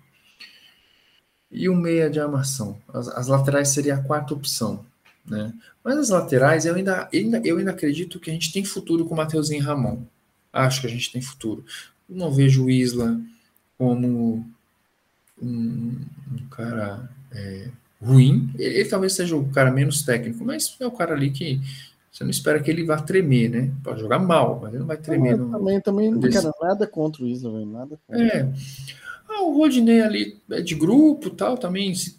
E o meia de armação. As, as laterais seria a quarta opção. Né? Mas as laterais, eu ainda, ainda, eu ainda acredito que a gente tem futuro com o Mateuzinho e Ramon. Acho que a gente tem futuro. não vejo o Isla como um, um cara é, ruim. Ele, ele, talvez seja o cara menos técnico, mas é o cara ali que você não espera que ele vá tremer, né? Pode jogar mal, mas ele não vai tremer. Não, no, também, também não quero nada contra o Isla, velho. Nada contra. É. Ah, o Rodinei ali é de grupo tal, também. Se,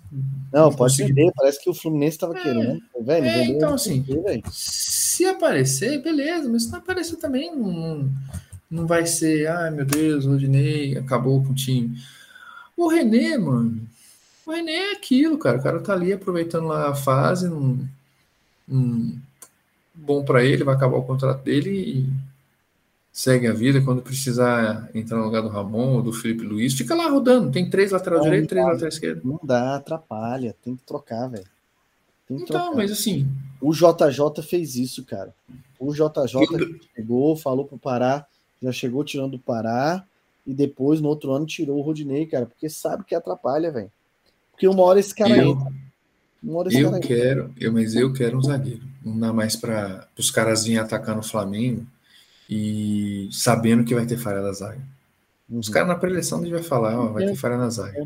não, pode conseguir... parece que o Fluminense estava é, querendo. Velho, é, então, assim, se aparecer, beleza, mas se não aparecer também, não, não vai ser, ai meu Deus, o Rodinei acabou com o time. O René, mano, o René é aquilo, cara. O cara tá ali aproveitando lá a fase, bom para ele, vai acabar o contrato dele segue a vida. Quando precisar entrar no lugar do Ramon ou do Felipe Luiz, fica lá rodando. Tem três lateral não, direito, três lateral esquerdo. Não dá, atrapalha. Tem que trocar, velho. Então, trocar. mas assim. O JJ fez isso, cara. O JJ eu... chegou, falou pro Pará, já chegou tirando o Pará, e depois, no outro ano, tirou o Rodinei, cara, porque sabe que atrapalha, velho. Porque uma hora esse cara eu, entra. Uma hora esse eu cara quero, entra. eu, mas eu quero um zagueiro. Não dá mais para os caras virem atacar no Flamengo e sabendo que vai ter falha da zaga. Uhum. Os caras na preleção a gente vai falar, ó, vai ter falha na zaga.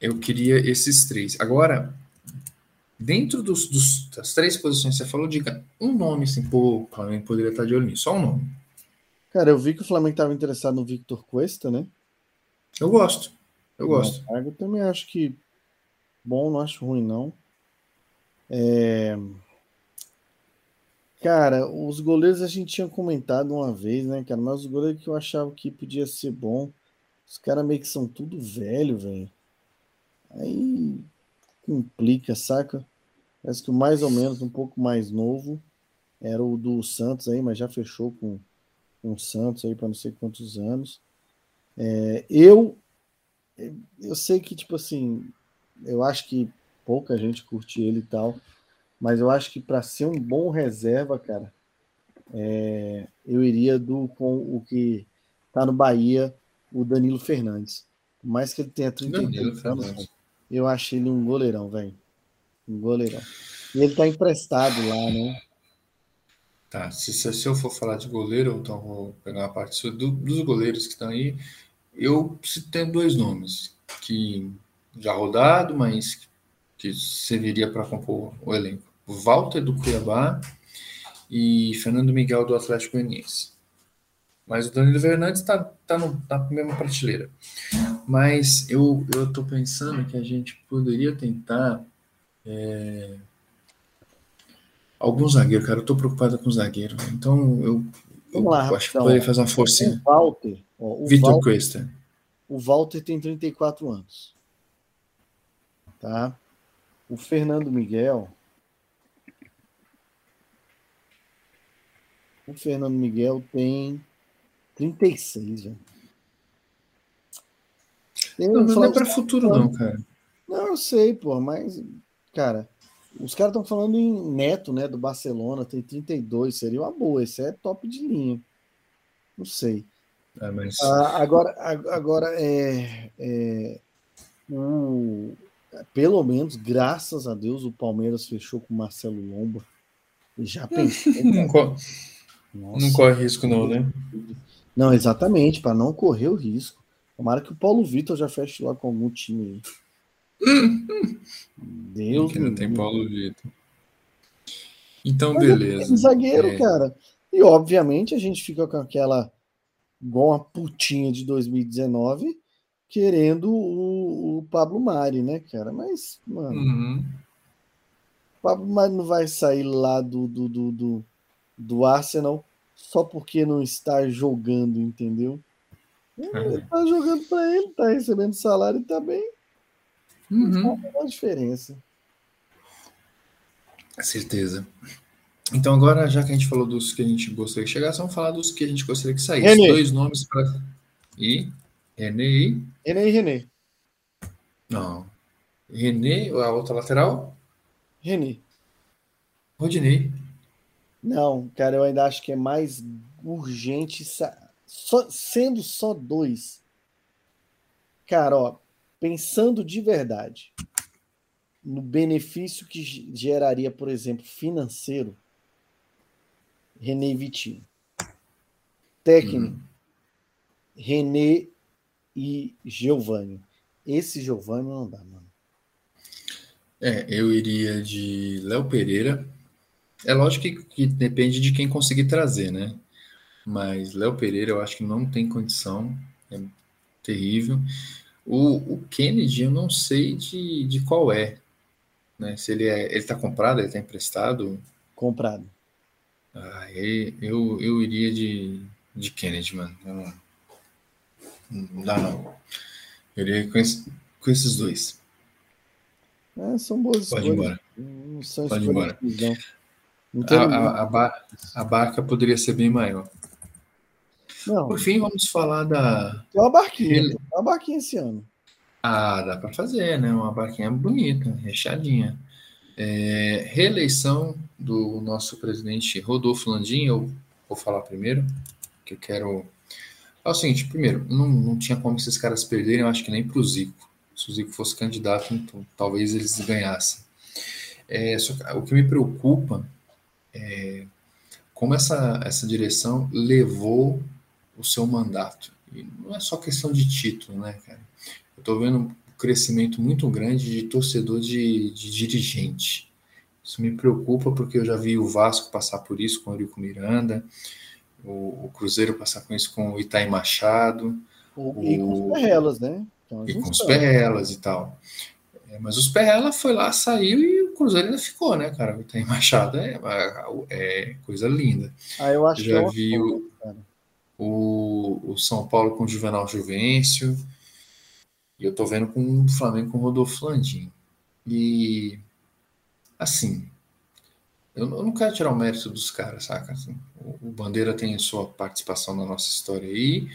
Eu queria esses três. Agora, dentro dos, dos, das três posições que você falou, diga um nome assim, pô, o Flamengo poderia estar de olho nisso, só um nome. Cara, eu vi que o Flamengo estava interessado no Victor Cuesta, né? Eu gosto. Eu gosto. Eu também acho que bom, não acho ruim, não. É... Cara, os goleiros a gente tinha comentado uma vez, né, cara? Mas os goleiros que eu achava que podia ser bom, os caras meio que são tudo velho, velho. Aí complica, saca? Parece que o mais ou menos um pouco mais novo era o do Santos aí, mas já fechou com com o Santos aí para não sei quantos anos. É, eu eu sei que tipo assim, eu acho que pouca gente curte ele e tal, mas eu acho que para ser um bom reserva, cara, é, eu iria do com o que tá no Bahia, o Danilo Fernandes. Por mais que ele tenha 33 anos, eu achei ele um goleirão, velho. Um goleirão. E ele tá emprestado lá, né? Tá, se, se eu for falar de goleiro, então vou pegar uma parte do, dos goleiros que estão aí. Eu tenho dois nomes que já rodado, mas que serviria para compor o elenco. Walter do Cuiabá e Fernando Miguel do Atlético Goianiense. Mas o Danilo Fernandes está tá, tá na mesma prateleira. Mas eu estou pensando que a gente poderia tentar é, algum zagueiro, cara. Eu tô preocupado com o zagueiro. Então eu, eu lá, acho que poderia fazer uma forcinha. O Walter. Ó, o Vitor Cuesta. O Walter tem 34 anos. Tá? O Fernando Miguel. O Fernando Miguel tem 36, velho. Não, não é para futuro, não, cara. Não, eu sei, pô, mas, cara, os caras estão falando em Neto, né, do Barcelona, tem 32, seria uma boa, esse é top de linha. Não sei. É, mas... ah, agora, agora é, é o, pelo menos, graças a Deus, o Palmeiras fechou com o Marcelo Lomba. Já pensei. não, corre, não corre risco, não, né? Não, exatamente, para não correr o risco. Tomara que o Paulo Vitor já feche lá com algum time aí. Deus. Que não tem Paulo Vitor. Então, Mas beleza. É zagueiro, é. cara. E obviamente a gente fica com aquela igual uma putinha de 2019 querendo o, o Pablo Mari, né, cara? Mas, mano. Uhum. O Pablo Mari não vai sair lá do, do, do, do, do Arsenal só porque não está jogando, entendeu? Ele uhum. tá jogando para ele, tá recebendo salário e tá bem. Uhum. Faz a diferença. Certeza. Então, agora, já que a gente falou dos que a gente gostaria que chegasse, vamos falar dos que a gente gostaria que saísse. René. Dois nomes para. E? René e? René e René. Não. René, a outra lateral? René. Rodinei. Não, cara, eu ainda acho que é mais urgente. Só, sendo só dois. Cara, ó, pensando de verdade no benefício que geraria, por exemplo, financeiro, René Vitinho. Técnico, hum. René e Giovanni. Esse Giovanni não dá, mano. É, eu iria de Léo Pereira. É lógico que, que, depende de quem conseguir trazer, né? Mas Léo Pereira eu acho que não tem condição. É terrível. O, o Kennedy, eu não sei de, de qual é. Né? Se ele é. Ele está comprado, ele está emprestado? Comprado. Ah, eu, eu iria de, de Kennedy, mano. Não, não dá, não. Eu iria com, esse, com esses dois. É, são boas Pode ir embora. Pode ir embora. A, a, a, bar, a barca poderia ser bem maior. Não. Por fim, vamos falar da. Tem uma barquinha, Ele... tem uma barquinha esse ano. Ah, dá para fazer, né? Uma barquinha bonita, recheadinha. É, reeleição do nosso presidente Rodolfo Landim, eu vou falar primeiro, que eu quero. É o seguinte, primeiro, não, não tinha como esses caras perderem, eu acho que nem para o Zico. Se o Zico fosse candidato, então, talvez eles ganhassem. É, só, o que me preocupa é como essa, essa direção levou o seu mandato. E não é só questão de título, né, cara? Eu estou vendo um crescimento muito grande de torcedor de, de dirigente. Isso me preocupa porque eu já vi o Vasco passar por isso com o Eurico Miranda, o, o Cruzeiro passar com isso com o Itaí Machado. O, e com os Perrelas, né? Então, e com os Perrelas e tal. É, mas os Perrela foi lá, saiu e o Cruzeiro ainda ficou, né, cara? O Itaí Machado é, é coisa linda. Ah, eu acho já que é vi o, o, o, São Paulo com o Juvenal Juvencio. E eu tô vendo com o Flamengo com o Rodolfo Landim. E assim, eu, eu, não quero tirar o mérito dos caras, saca? Assim, o, o, Bandeira tem sua participação na nossa história aí,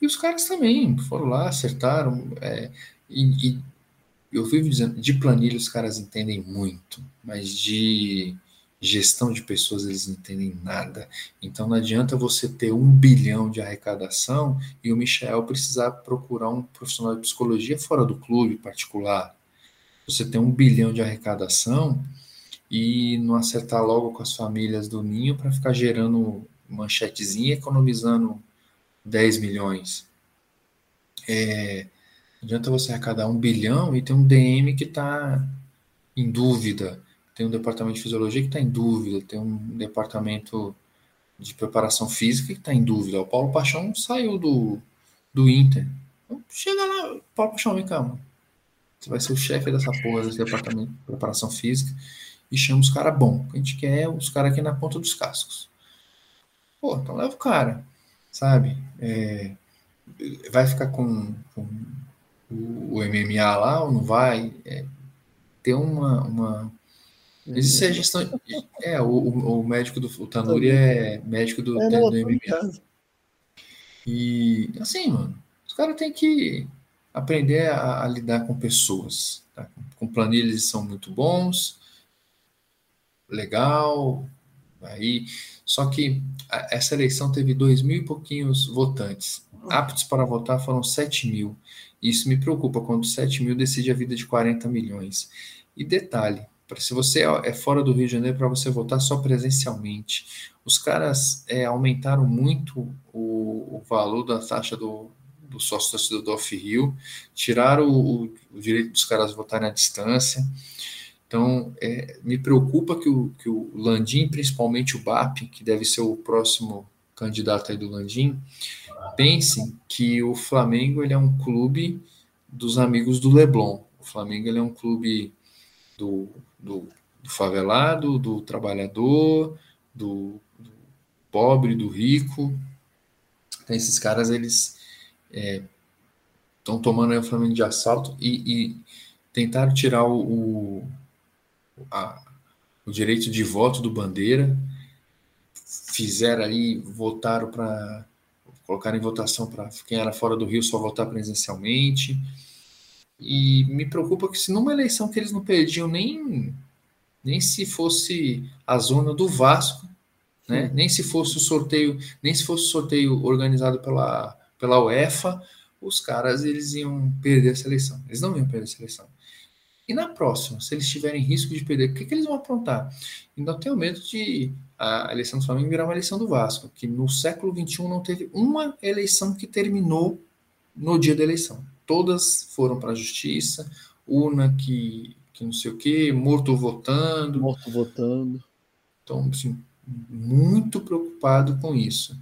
e os caras também foram lá, acertaram. É, e, e, eu vivo dizendo, de planilha os caras entendem muito, mas de gestão de pessoas eles não entendem nada. Então não adianta você ter um bilhão de arrecadação e o Michel precisar procurar um profissional de psicologia fora do clube particular. Você tem um bilhão de arrecadação e não acertar logo com as famílias do ninho para ficar gerando manchetezinha economizando 10 milhões. É, não adianta você arrecadar um bilhão e ter um DM que está em dúvida tem um departamento de fisiologia que está em dúvida, tem um departamento de preparação física que está em dúvida. O Paulo Paixão saiu do, do Inter. Então, chega lá, Paulo Paixão, vem cá, mano. Você vai ser o chefe dessa porra desse departamento de preparação física e chama os caras bom. A gente quer os caras aqui na ponta dos cascos. Pô, então leva o cara, sabe? É, vai ficar com, com o, MMA lá ou não vai? É, ter uma, uma Existe a gestão. É, o, o médico do o Tanuri é médico do, é, do, do MMA. E assim, mano, os caras têm que aprender a, a lidar com pessoas. Tá? Com planilhas são muito bons, legal. Aí, só que a, essa eleição teve dois mil e pouquinhos votantes. Aptos para votar foram 7 mil. Isso me preocupa quando 7 mil decide a vida de 40 milhões. E detalhe, se você é, é fora do Rio de Janeiro, para você votar só presencialmente. Os caras é, aumentaram muito o, o, valor da taxa do, do sócio do off-rio, tiraram o, o, direito dos caras votarem à distância. Então, é, me preocupa que o, que o Landim, principalmente o BAP, que deve ser o próximo candidato aí do Landim, pensem que o Flamengo ele é um clube dos amigos do Leblon. O Flamengo ele é um clube do do, do favelado, do trabalhador, do, do, pobre, do rico. Então, esses caras, eles estão é, tomando o Flamengo de assalto e, e tentaram tirar o, o, a, o direito de voto do Bandeira, fizeram aí, votaram para colocar em votação para quem era fora do Rio só votar presencialmente. E me preocupa que se numa eleição que eles não perdiam nem, nem se fosse a zona do Vasco, né? nem se fosse o sorteio, nem se fosse o sorteio organizado pela, pela UEFA, os caras eles iam perder essa eleição. Eles não iam perder essa eleição. E na próxima, se eles tiverem risco de perder, o que, que eles vão aprontar? Então tenho medo de a eleição do Flamengo virar uma eleição do Vasco, que no século XXI não teve uma eleição que terminou no dia da eleição todas foram para a justiça, urna que, que não sei o que, morto votando. Morto votando. Então, assim, muito preocupado com isso.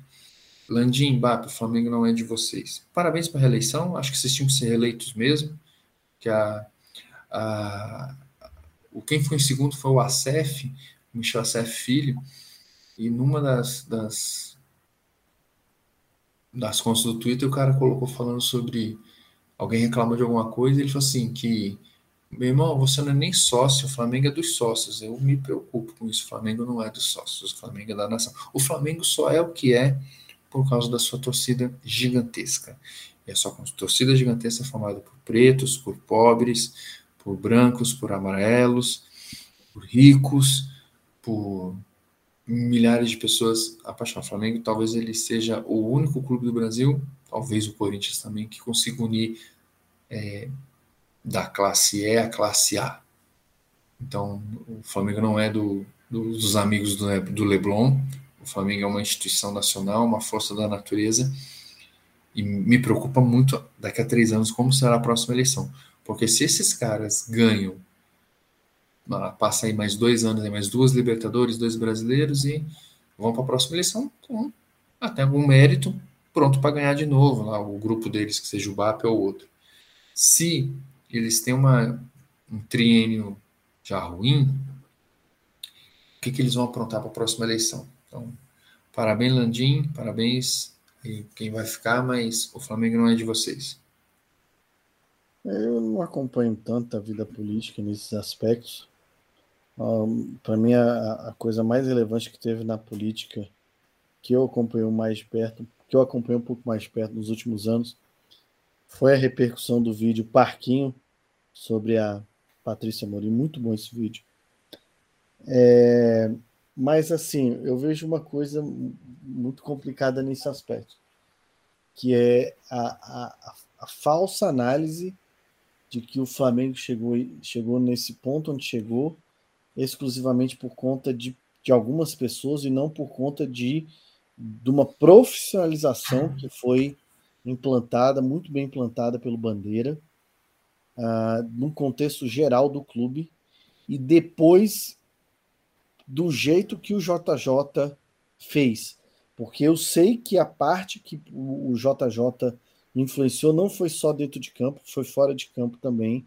Landim, Mbappe, o Flamengo não é de vocês. Parabéns para a reeleição, acho que vocês tinham que ser reeleitos mesmo. Que a, a, o quem foi em segundo foi o Acef, Michel Acef Filho, e numa das, das, das contas do Twitter o cara colocou falando sobre alguém reclamou de alguma coisa, ele falou assim que meu irmão, você não é nem sócio, o Flamengo é dos sócios. Eu me preocupo com isso. O Flamengo não é dos sócios, o Flamengo é da nação. O Flamengo só é o que é por causa da sua torcida gigantesca. E a sua torcida gigantesca é formada por pretos, por pobres, por brancos, por amarelos, por ricos, por milhares de pessoas apaixonadas. O Flamengo talvez ele seja o único clube do Brasil, talvez o Corinthians também, que consiga unir é, da classe E à classe A. Então, o Flamengo não é do, do, dos amigos do, do Leblon, o Flamengo é uma instituição nacional, uma força da natureza, e me preocupa muito daqui a três anos como será a próxima eleição. Porque se esses caras ganham, passa aí mais dois anos, mais duas Libertadores, dois brasileiros e vão para a próxima eleição, então, até algum mérito, pronto para ganhar de novo, lá o grupo deles, que seja o BAP ou outro. Se eles têm uma, um triênio já ruim, o que, que eles vão aprontar para a próxima eleição? Então, parabéns, Landim, parabéns e quem vai ficar, mas o Flamengo não é de vocês. Eu não acompanho tanto a vida política nesses aspectos. Um, para mim, a, a, coisa mais relevante que teve na política, que eu acompanho mais perto, que eu acompanhei um pouco mais perto nos últimos anos, foi a repercussão do vídeo Parquinho sobre a Patrícia Morim. Muito bom esse vídeo. É, mas, assim, eu vejo uma coisa muito complicada nesse aspecto, que é a, a, a falsa análise de que o Flamengo chegou, chegou nesse ponto onde chegou exclusivamente por conta de, de algumas pessoas e não por conta de, de uma profissionalização que foi implantada, muito bem implantada pelo Bandeira, uh, contexto geral do clube, e depois do jeito que o JJ fez. Porque eu sei que a parte que o JJ influenciou não foi só dentro de campo, foi fora de campo também,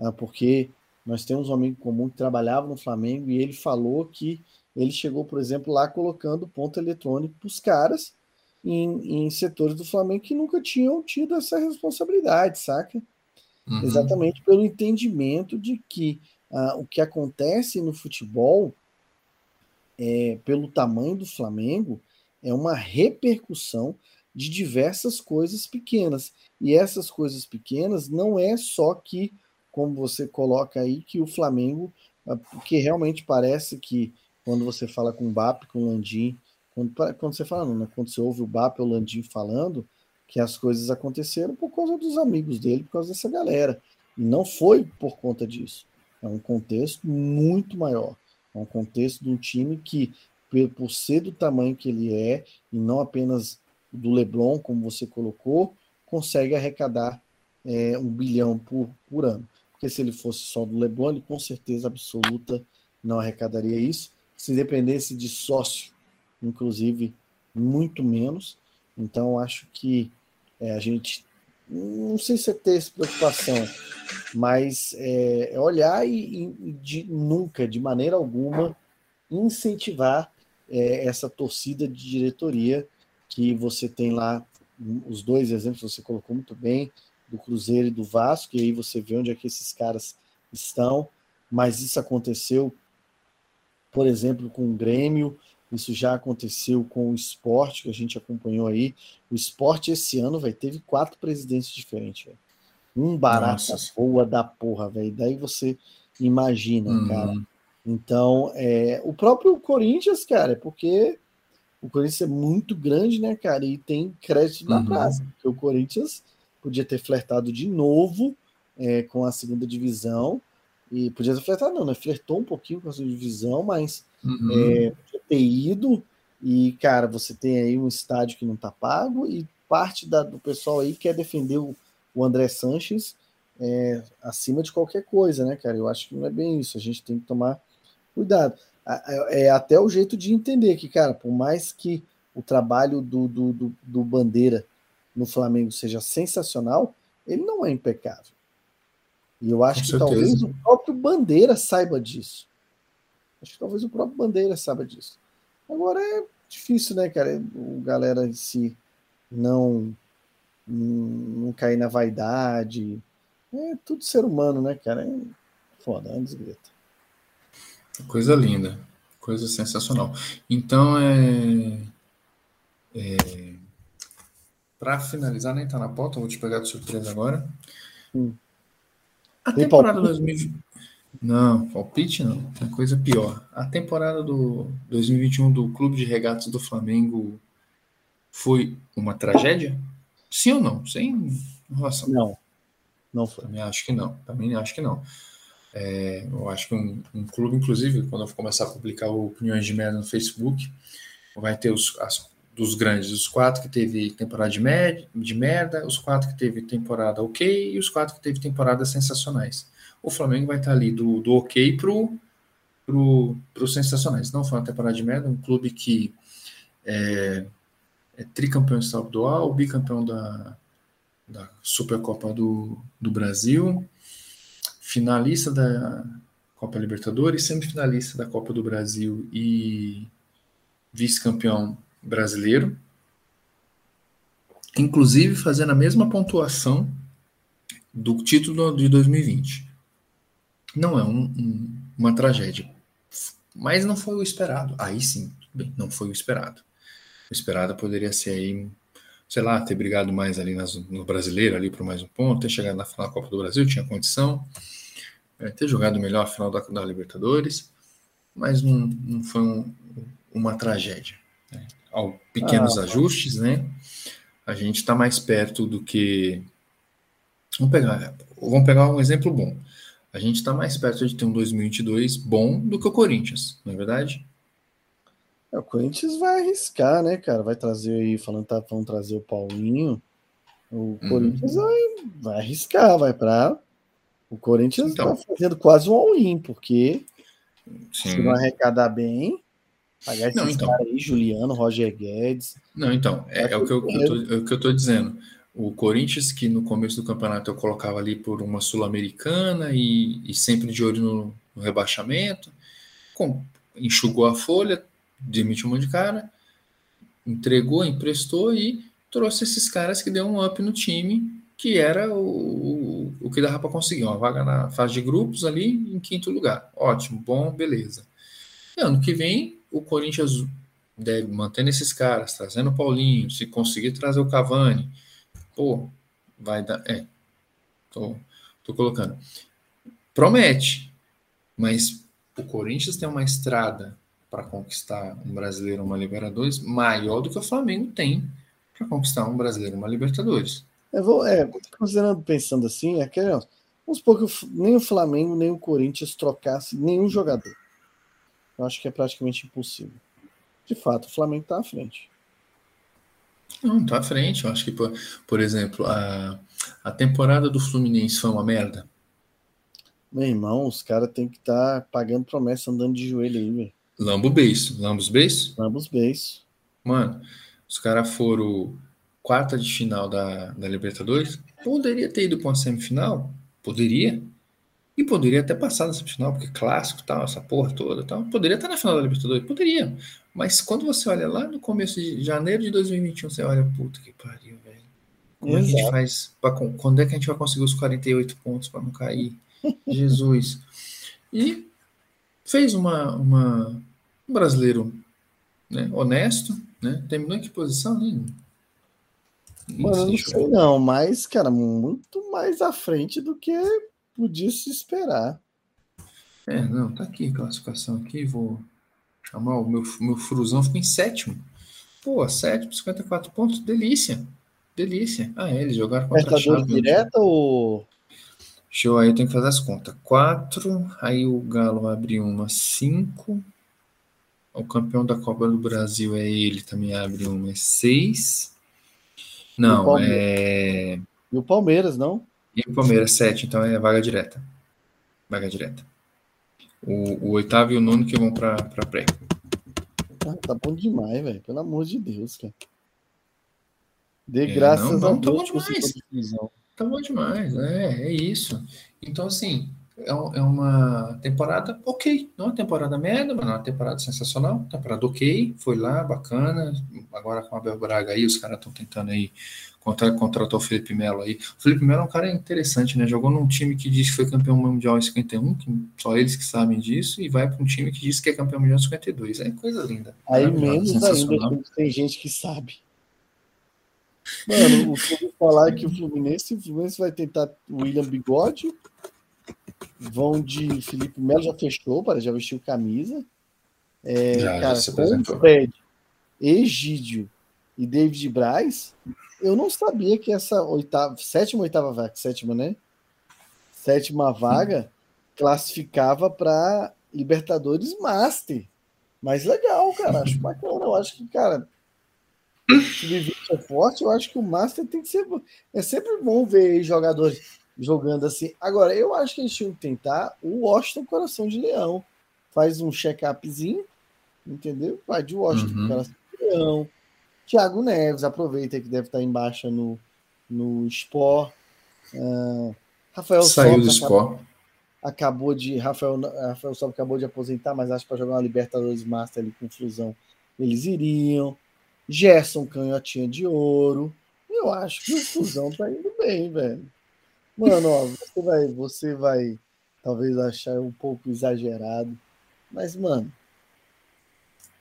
uh, porque nós temos um amigo comum que trabalhava no Flamengo e ele falou que ele chegou, por exemplo, lá colocando ponto eletrônico para os caras em, em, setores do Flamengo que nunca tinham tido essa responsabilidade, saca? Uhum. Exatamente pelo entendimento de que uh, o que acontece no futebol, é, pelo tamanho do Flamengo, é uma repercussão de diversas coisas pequenas. E essas coisas pequenas não é só que, como você coloca aí, que o Flamengo, ah, porque realmente parece que quando você fala com o BAP, com o Landim, quando, quando você fala, não, né? quando você ouve o BAP ou o Landim falando, que as coisas aconteceram por causa dos amigos dele, por causa dessa galera. E não foi por conta disso. É um contexto muito maior. É um contexto de um time que, por ser do tamanho que ele é, e não apenas do Leblon, como você colocou, consegue arrecadar é, um bilhão por, por ano. Porque se ele fosse só do Leblon, ele com certeza absoluta não arrecadaria isso. Se dependesse de sócio, inclusive, muito menos. Então, acho que é, a gente, não sei se é ter essa preocupação, mas é, é olhar e, e de, nunca, de maneira alguma, incentivar é, essa torcida de diretoria que você tem lá os dois exemplos você colocou muito bem do Cruzeiro e do Vasco, e aí você vê onde é que esses caras estão, mas isso aconteceu, por exemplo, com o Grêmio, isso já aconteceu com o esporte que a gente acompanhou aí. O esporte esse ano, vai teve quatro presidentes diferentes. Um barata boa da porra, velho. Daí você imagina, uhum. cara. Então, é, o próprio Corinthians, cara, é porque o Corinthians é muito grande, né, cara? E tem crédito na uhum. praça. Porque o Corinthians podia ter flertado de novo é, com a segunda divisão. E podia ter flertado, não, né? Flertou um pouquinho com a segunda divisão, mas uhum. é, ter ido. E, cara, você tem aí um estádio que não tá pago e parte da, do pessoal aí quer defender o, o André Sanches é, acima de qualquer coisa, né, cara? Eu acho que não é bem isso. A gente tem que tomar cuidado. É até o jeito de entender que, cara, por mais que o trabalho do, do, do, do Bandeira no Flamengo seja sensacional, ele não é impecável. E eu acho Com que certeza. talvez o próprio Bandeira saiba disso. Acho que talvez o próprio Bandeira saiba disso. Agora é difícil, né, cara? O galera em si não, não, cair na vaidade. É tudo ser humano, né, cara? É foda, é desgreta. Coisa linda, coisa sensacional. Então, é, é para finalizar, nem tá na pauta, vou te pegar de surpresa agora. Hum. A Tem temporada palpite? 2020. Não, palpite não, tem coisa pior. A temporada do 2021 do Clube de Regatas do Flamengo foi uma tragédia? Sim ou não? Sem enrolação. Não, não foi. Também acho que não. Também acho que não. É, eu acho que um, um, clube, inclusive, quando eu começar a publicar opiniões de merda no Facebook, vai ter os as, dos grandes, os quatro que teve temporada de, med, de merda, os quatro que teve temporada ok e os quatro que teve temporadas sensacionais. O Flamengo vai estar ali do, do ok pro, pro, pro sensacionais. Não foi uma temporada de merda, um clube que é, é tricampeão estadual, bicampeão da, da Supercopa do, do Brasil, finalista da Copa Libertadores, semifinalista da Copa do Brasil e vice-campeão brasileiro, inclusive fazendo a mesma pontuação do título de 2020. Não é um, um, uma tragédia, mas não foi o esperado. Aí sim, bem, não foi o esperado. O esperado poderia ser aí, sei lá, ter brigado mais ali nas, no brasileiro, ali por mais um ponto, ter chegado na final da Copa do Brasil, tinha condição, é, ter jogado melhor a final da, da Libertadores, mas não, não foi um, uma tragédia. Né? Ao pequenos ah, ajustes, né? A gente está mais perto do que. Vamos pegar, vamos pegar um exemplo bom. A gente está mais perto de ter um 2022 bom do que o Corinthians, não é verdade? É, o Corinthians vai arriscar, né, cara? Vai trazer aí, falando tá, vão trazer o Paulinho. O uhum. Corinthians vai, vai arriscar, vai para. O Corinthians está então, fazendo quase um all-in, porque sim. se não arrecadar bem, Pagar esses não, então. caras aí, Juliano, Roger Guedes. Não, então, é, é o, que eu, eu tô, é o que eu tô dizendo. O Corinthians, que no começo do campeonato eu colocava ali por uma Sul-Americana e, e, sempre de olho no, no rebaixamento, com, enxugou a folha, demitiu um monte de cara, entregou, emprestou e trouxe esses caras que deu um up no time, que era o, o, o que dava para conseguir, uma vaga na fase de grupos ali em quinto lugar. Ótimo, bom, beleza. E ano que vem o Corinthians deve mantendo esses caras, trazendo o Paulinho, se conseguir trazer o Cavani, pô, vai dar. É, tô, tô colocando. Promete, mas o Corinthians tem uma estrada para conquistar um brasileiro, uma Libertadores, maior do que o Flamengo tem para conquistar um brasileiro, uma Libertadores. Eu vou, é, considerando, pensando assim, é que, vamos supor que nem o Flamengo nem o Corinthians trocasse nenhum jogador. Eu acho que é praticamente impossível. De fato, o Flamengo está à frente. Não, está à frente. Eu acho que, por, por exemplo, a, a temporada do Fluminense foi uma merda. Meu irmão, os caras têm que estar tá pagando promessa andando de joelho aí, velho. Lambo beijo. Lambos beijo? Lambos beijo. Mano, os caras foram quarta de final da, da Libertadores. Poderia ter ido para uma semifinal? Poderia. E poderia até passar nessa final, porque clássico tal, essa porra toda tal. Poderia estar na final da Libertadores, poderia. Mas quando você olha lá no começo de janeiro de 2021, você olha, puta que pariu, velho. Como Exato. é que a gente faz? Pra, quando é que a gente vai conseguir os 48 pontos para não cair? Jesus. E fez uma, uma um brasileiro né, honesto, né? Terminou em que posição? Nem, Mano, não sei não, mas, cara, muito mais à frente do que podia se esperar. É, não, tá aqui a classificação aqui, vou chamar o meu, meu fruzão ficou em sétimo. Pô, sétimo, 54 pontos, delícia. Delícia. Ah, é, eles jogaram contra a Chave. direta ou... Show, aí eu tenho que fazer as contas. Quatro, aí o Galo abre uma, cinco. O campeão da Copa do Brasil é ele, também abre uma, é seis. Não, e é... E o Palmeiras, não? E o Palmeiras, 7, então é vaga direta. Vaga direta. O, o oitavo e o nono que vão para pré. Ah, tá bom demais, velho. Pelo amor de Deus, cara. De é, graças não, não, a Deus. Tá bom demais. Tá bom demais, é, é isso. Então, assim, é, é uma temporada ok. Não é uma temporada merda, mas é uma temporada sensacional. Temporada ok, foi lá, bacana. Agora com a Abel Braga aí, os caras estão tentando aí contra, contratou o Felipe Melo aí. O Felipe Melo é um cara interessante, né? Jogou num time que diz que foi campeão mundial em 51, que só eles que sabem disso, e vai para um time que diz que é campeão mundial em 52. É coisa linda. Aí menos ainda tem gente que sabe. Mano, o que eu vou falar é que o Fluminense, o Fluminense vai tentar William Bigode, vão de Felipe Melo, já fechou, para já vestiu camisa. É, já, cara, já com Fred, Egídio e David Braz, eu não sabia que essa oitava, sétima oitava vaga, sétima, né? Sétima vaga classificava para Libertadores Master. Mas legal, cara, acho bacana. Eu acho que, cara, se é forte, eu acho que o Master tem que ser. É sempre bom ver jogadores jogando assim. Agora, eu acho que a gente tinha que tentar o Washington Coração de Leão. Faz um check-upzinho, entendeu? Vai de Washington uhum. Coração de Leão. Thiago Neves, aproveita que deve estar em baixa no, no Sport. Uh, Rafael Saiu do Sport. Acabou, de. Rafael, Rafael Sob acabou de aposentar, mas acho que para jogar uma Libertadores Master ali com fusão, eles iriam. Gerson Canhotinha de Ouro. Eu acho que o Fusão tá indo bem, velho. Mano, ó, você vai, você vai talvez achar um pouco exagerado, mas, mano,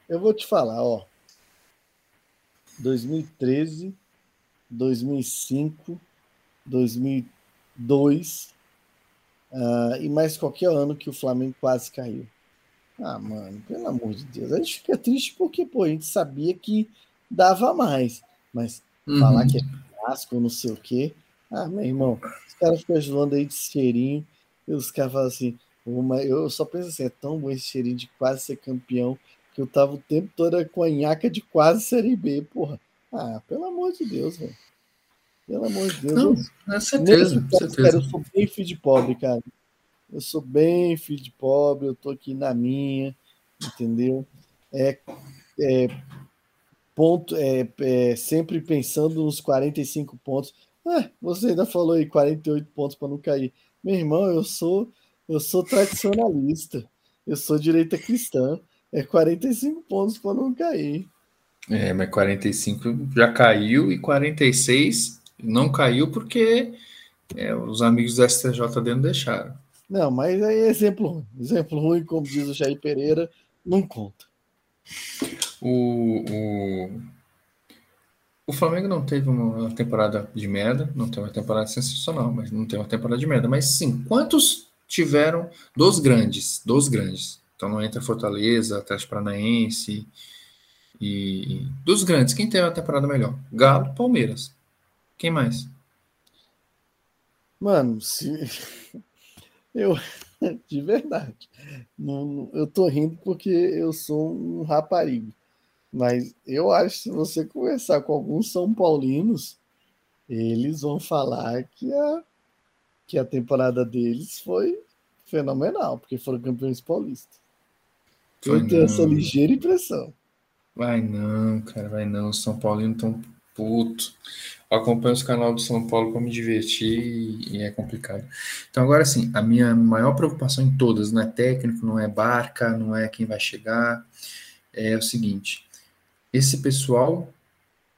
eu vou te falar, ó. 2013, 2005, 2002 uh, e mais qualquer ano que o Flamengo quase caiu. Ah, mano, pelo amor de Deus. A gente fica triste porque, pô, a gente sabia que dava mais. Mas uhum. falar que é clássico, não sei o quê. Ah, meu irmão, os caras ficam zoando aí de cheirinho. E os caras falam assim, uma, eu só penso assim, é tão bom esse cheirinho de quase ser campeão que eu tava o tempo todo com a nhaca de quase Série B, porra. Ah, pelo amor de Deus, velho. Pelo amor de Deus. Não, é certeza, caso, certeza. Cara, eu sou bem filho de pobre, cara. Eu sou bem filho de pobre, eu tô aqui na minha, entendeu? É, é ponto, é, é, sempre pensando nos 45 pontos. Ah, você ainda falou aí 48 pontos para não cair. Meu irmão, eu sou eu sou tradicionalista. Eu sou direita cristã. É 45 pontos para não cair. É, mas 45 já caiu e 46 não caiu porque é, os amigos do STJD não deixaram. Não, mas aí é exemplo ruim. Exemplo ruim, como diz o Jair Pereira, não conta. O, o, o Flamengo não teve uma temporada de merda, não tem uma temporada sensacional, mas não tem uma temporada de merda. Mas sim, quantos tiveram dos grandes? Dos grandes. Então não entra Fortaleza, Atlético Paranaense e dos grandes. Quem teve uma temporada melhor? Galo, Palmeiras. Quem mais? Mano, se eu de verdade, não, eu tô rindo porque eu sou um raparigo. Mas eu acho que se você conversar com alguns São Paulinos, eles vão falar que a, que a temporada deles foi fenomenal, porque foram campeões paulistas. Eu tenho essa ligeira impressão. Vai não, cara, vai não. São Paulinos tão puto. Eu acompanho os canal do São Paulo para me divertir e, e, é complicado. Então, agora sim, a minha maior preocupação em todas, não é técnico, não é barca, não é quem vai chegar, é o seguinte: esse pessoal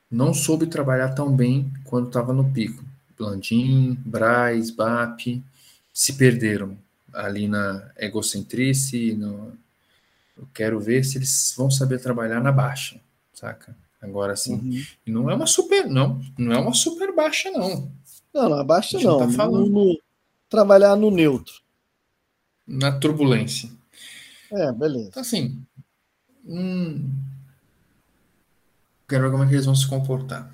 não soube trabalhar tão bem quando estava no pico. Blandim, Braz, BAP se perderam ali na egocentrice. No... Eu quero ver se eles vão saber trabalhar na baixa, saca? Agora sim. Uhum. Não é uma super, não, não é uma super baixa, não. Não, não, baixa não. Tá falando. No, no, trabalhar no neutro. Na turbulência. É, beleza. Então, assim, hum, Quero ver como é que eles vão se comportar.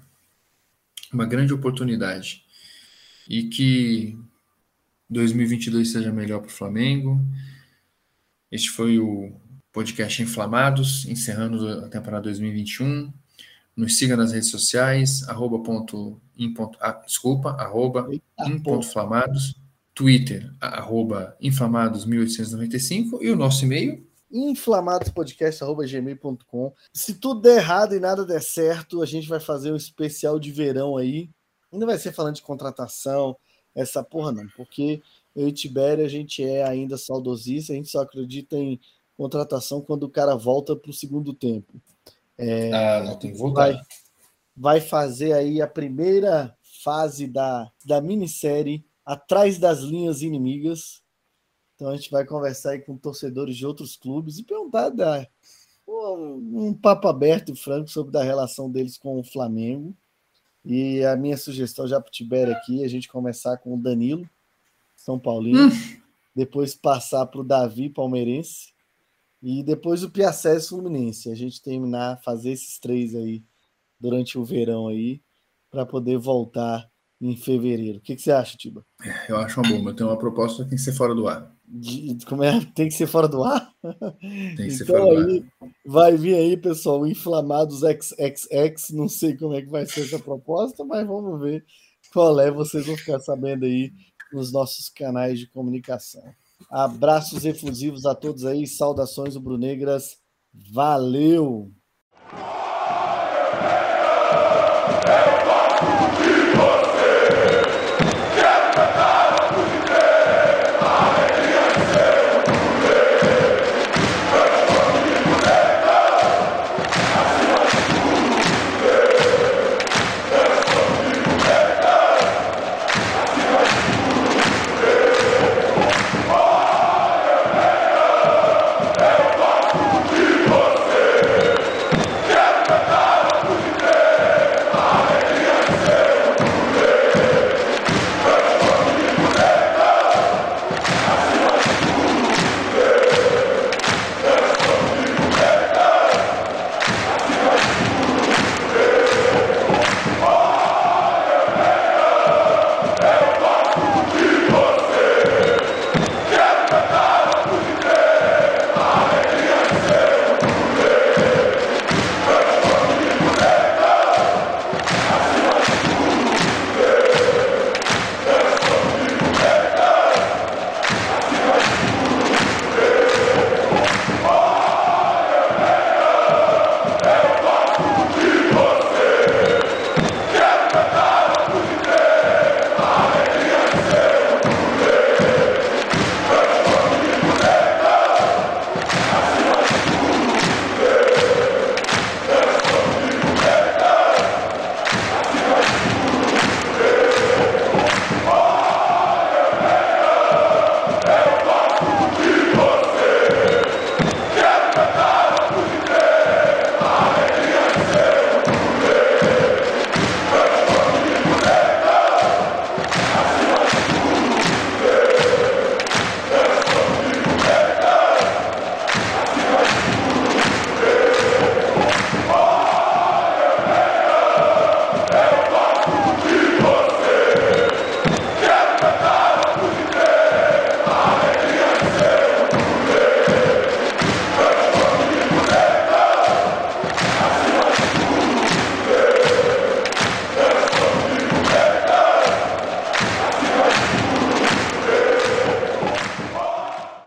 Uma grande oportunidade. E que 2022 seja melhor para o Flamengo. Este foi o podcast Inflamados, encerrando a temporada 2021. Nos siga nas redes sociais, arroba ponto, in ponto, ah, desculpa, arroba Twitter, arroba inflamados 1895 e o nosso e-mail inflamadospodcast.gmail.com. Se tudo der errado e nada der certo, a gente vai fazer um especial de verão aí. Não vai ser falando de contratação, essa porra não, porque eu e Tibério a gente é ainda saudosista, a gente só acredita em contratação quando o cara volta para o segundo tempo. É, ah, não tem que voltar. Vai, vai fazer aí a primeira fase da, da minissérie Atrás das Linhas Inimigas, então a gente vai conversar aí com torcedores de outros clubes e perguntar da, um, um papo aberto e franco sobre a relação deles com o Flamengo. E a minha sugestão já para o Tibério aqui, a gente começar com o Danilo, São Paulino, hum. depois passar para o Davi, palmeirense, e depois o Piacés Fluminense. A gente terminar, fazer esses três aí durante o verão aí, para poder voltar em fevereiro. O que, que você acha, Tiba? Eu acho uma bomba. Eu tenho uma proposta que tem que ser fora do ar. De, como é? Tem que ser fora do ar? Tem que ser então, fora do aí, ar. Vai vir aí, pessoal, o Inflamados XXX. Não sei como é que vai ser essa proposta, mas vamos ver qual é. Vocês vão ficar sabendo aí nos nossos canais de comunicação. Abraços efusivos a todos aí. Saudações rubro-negras. Valeu!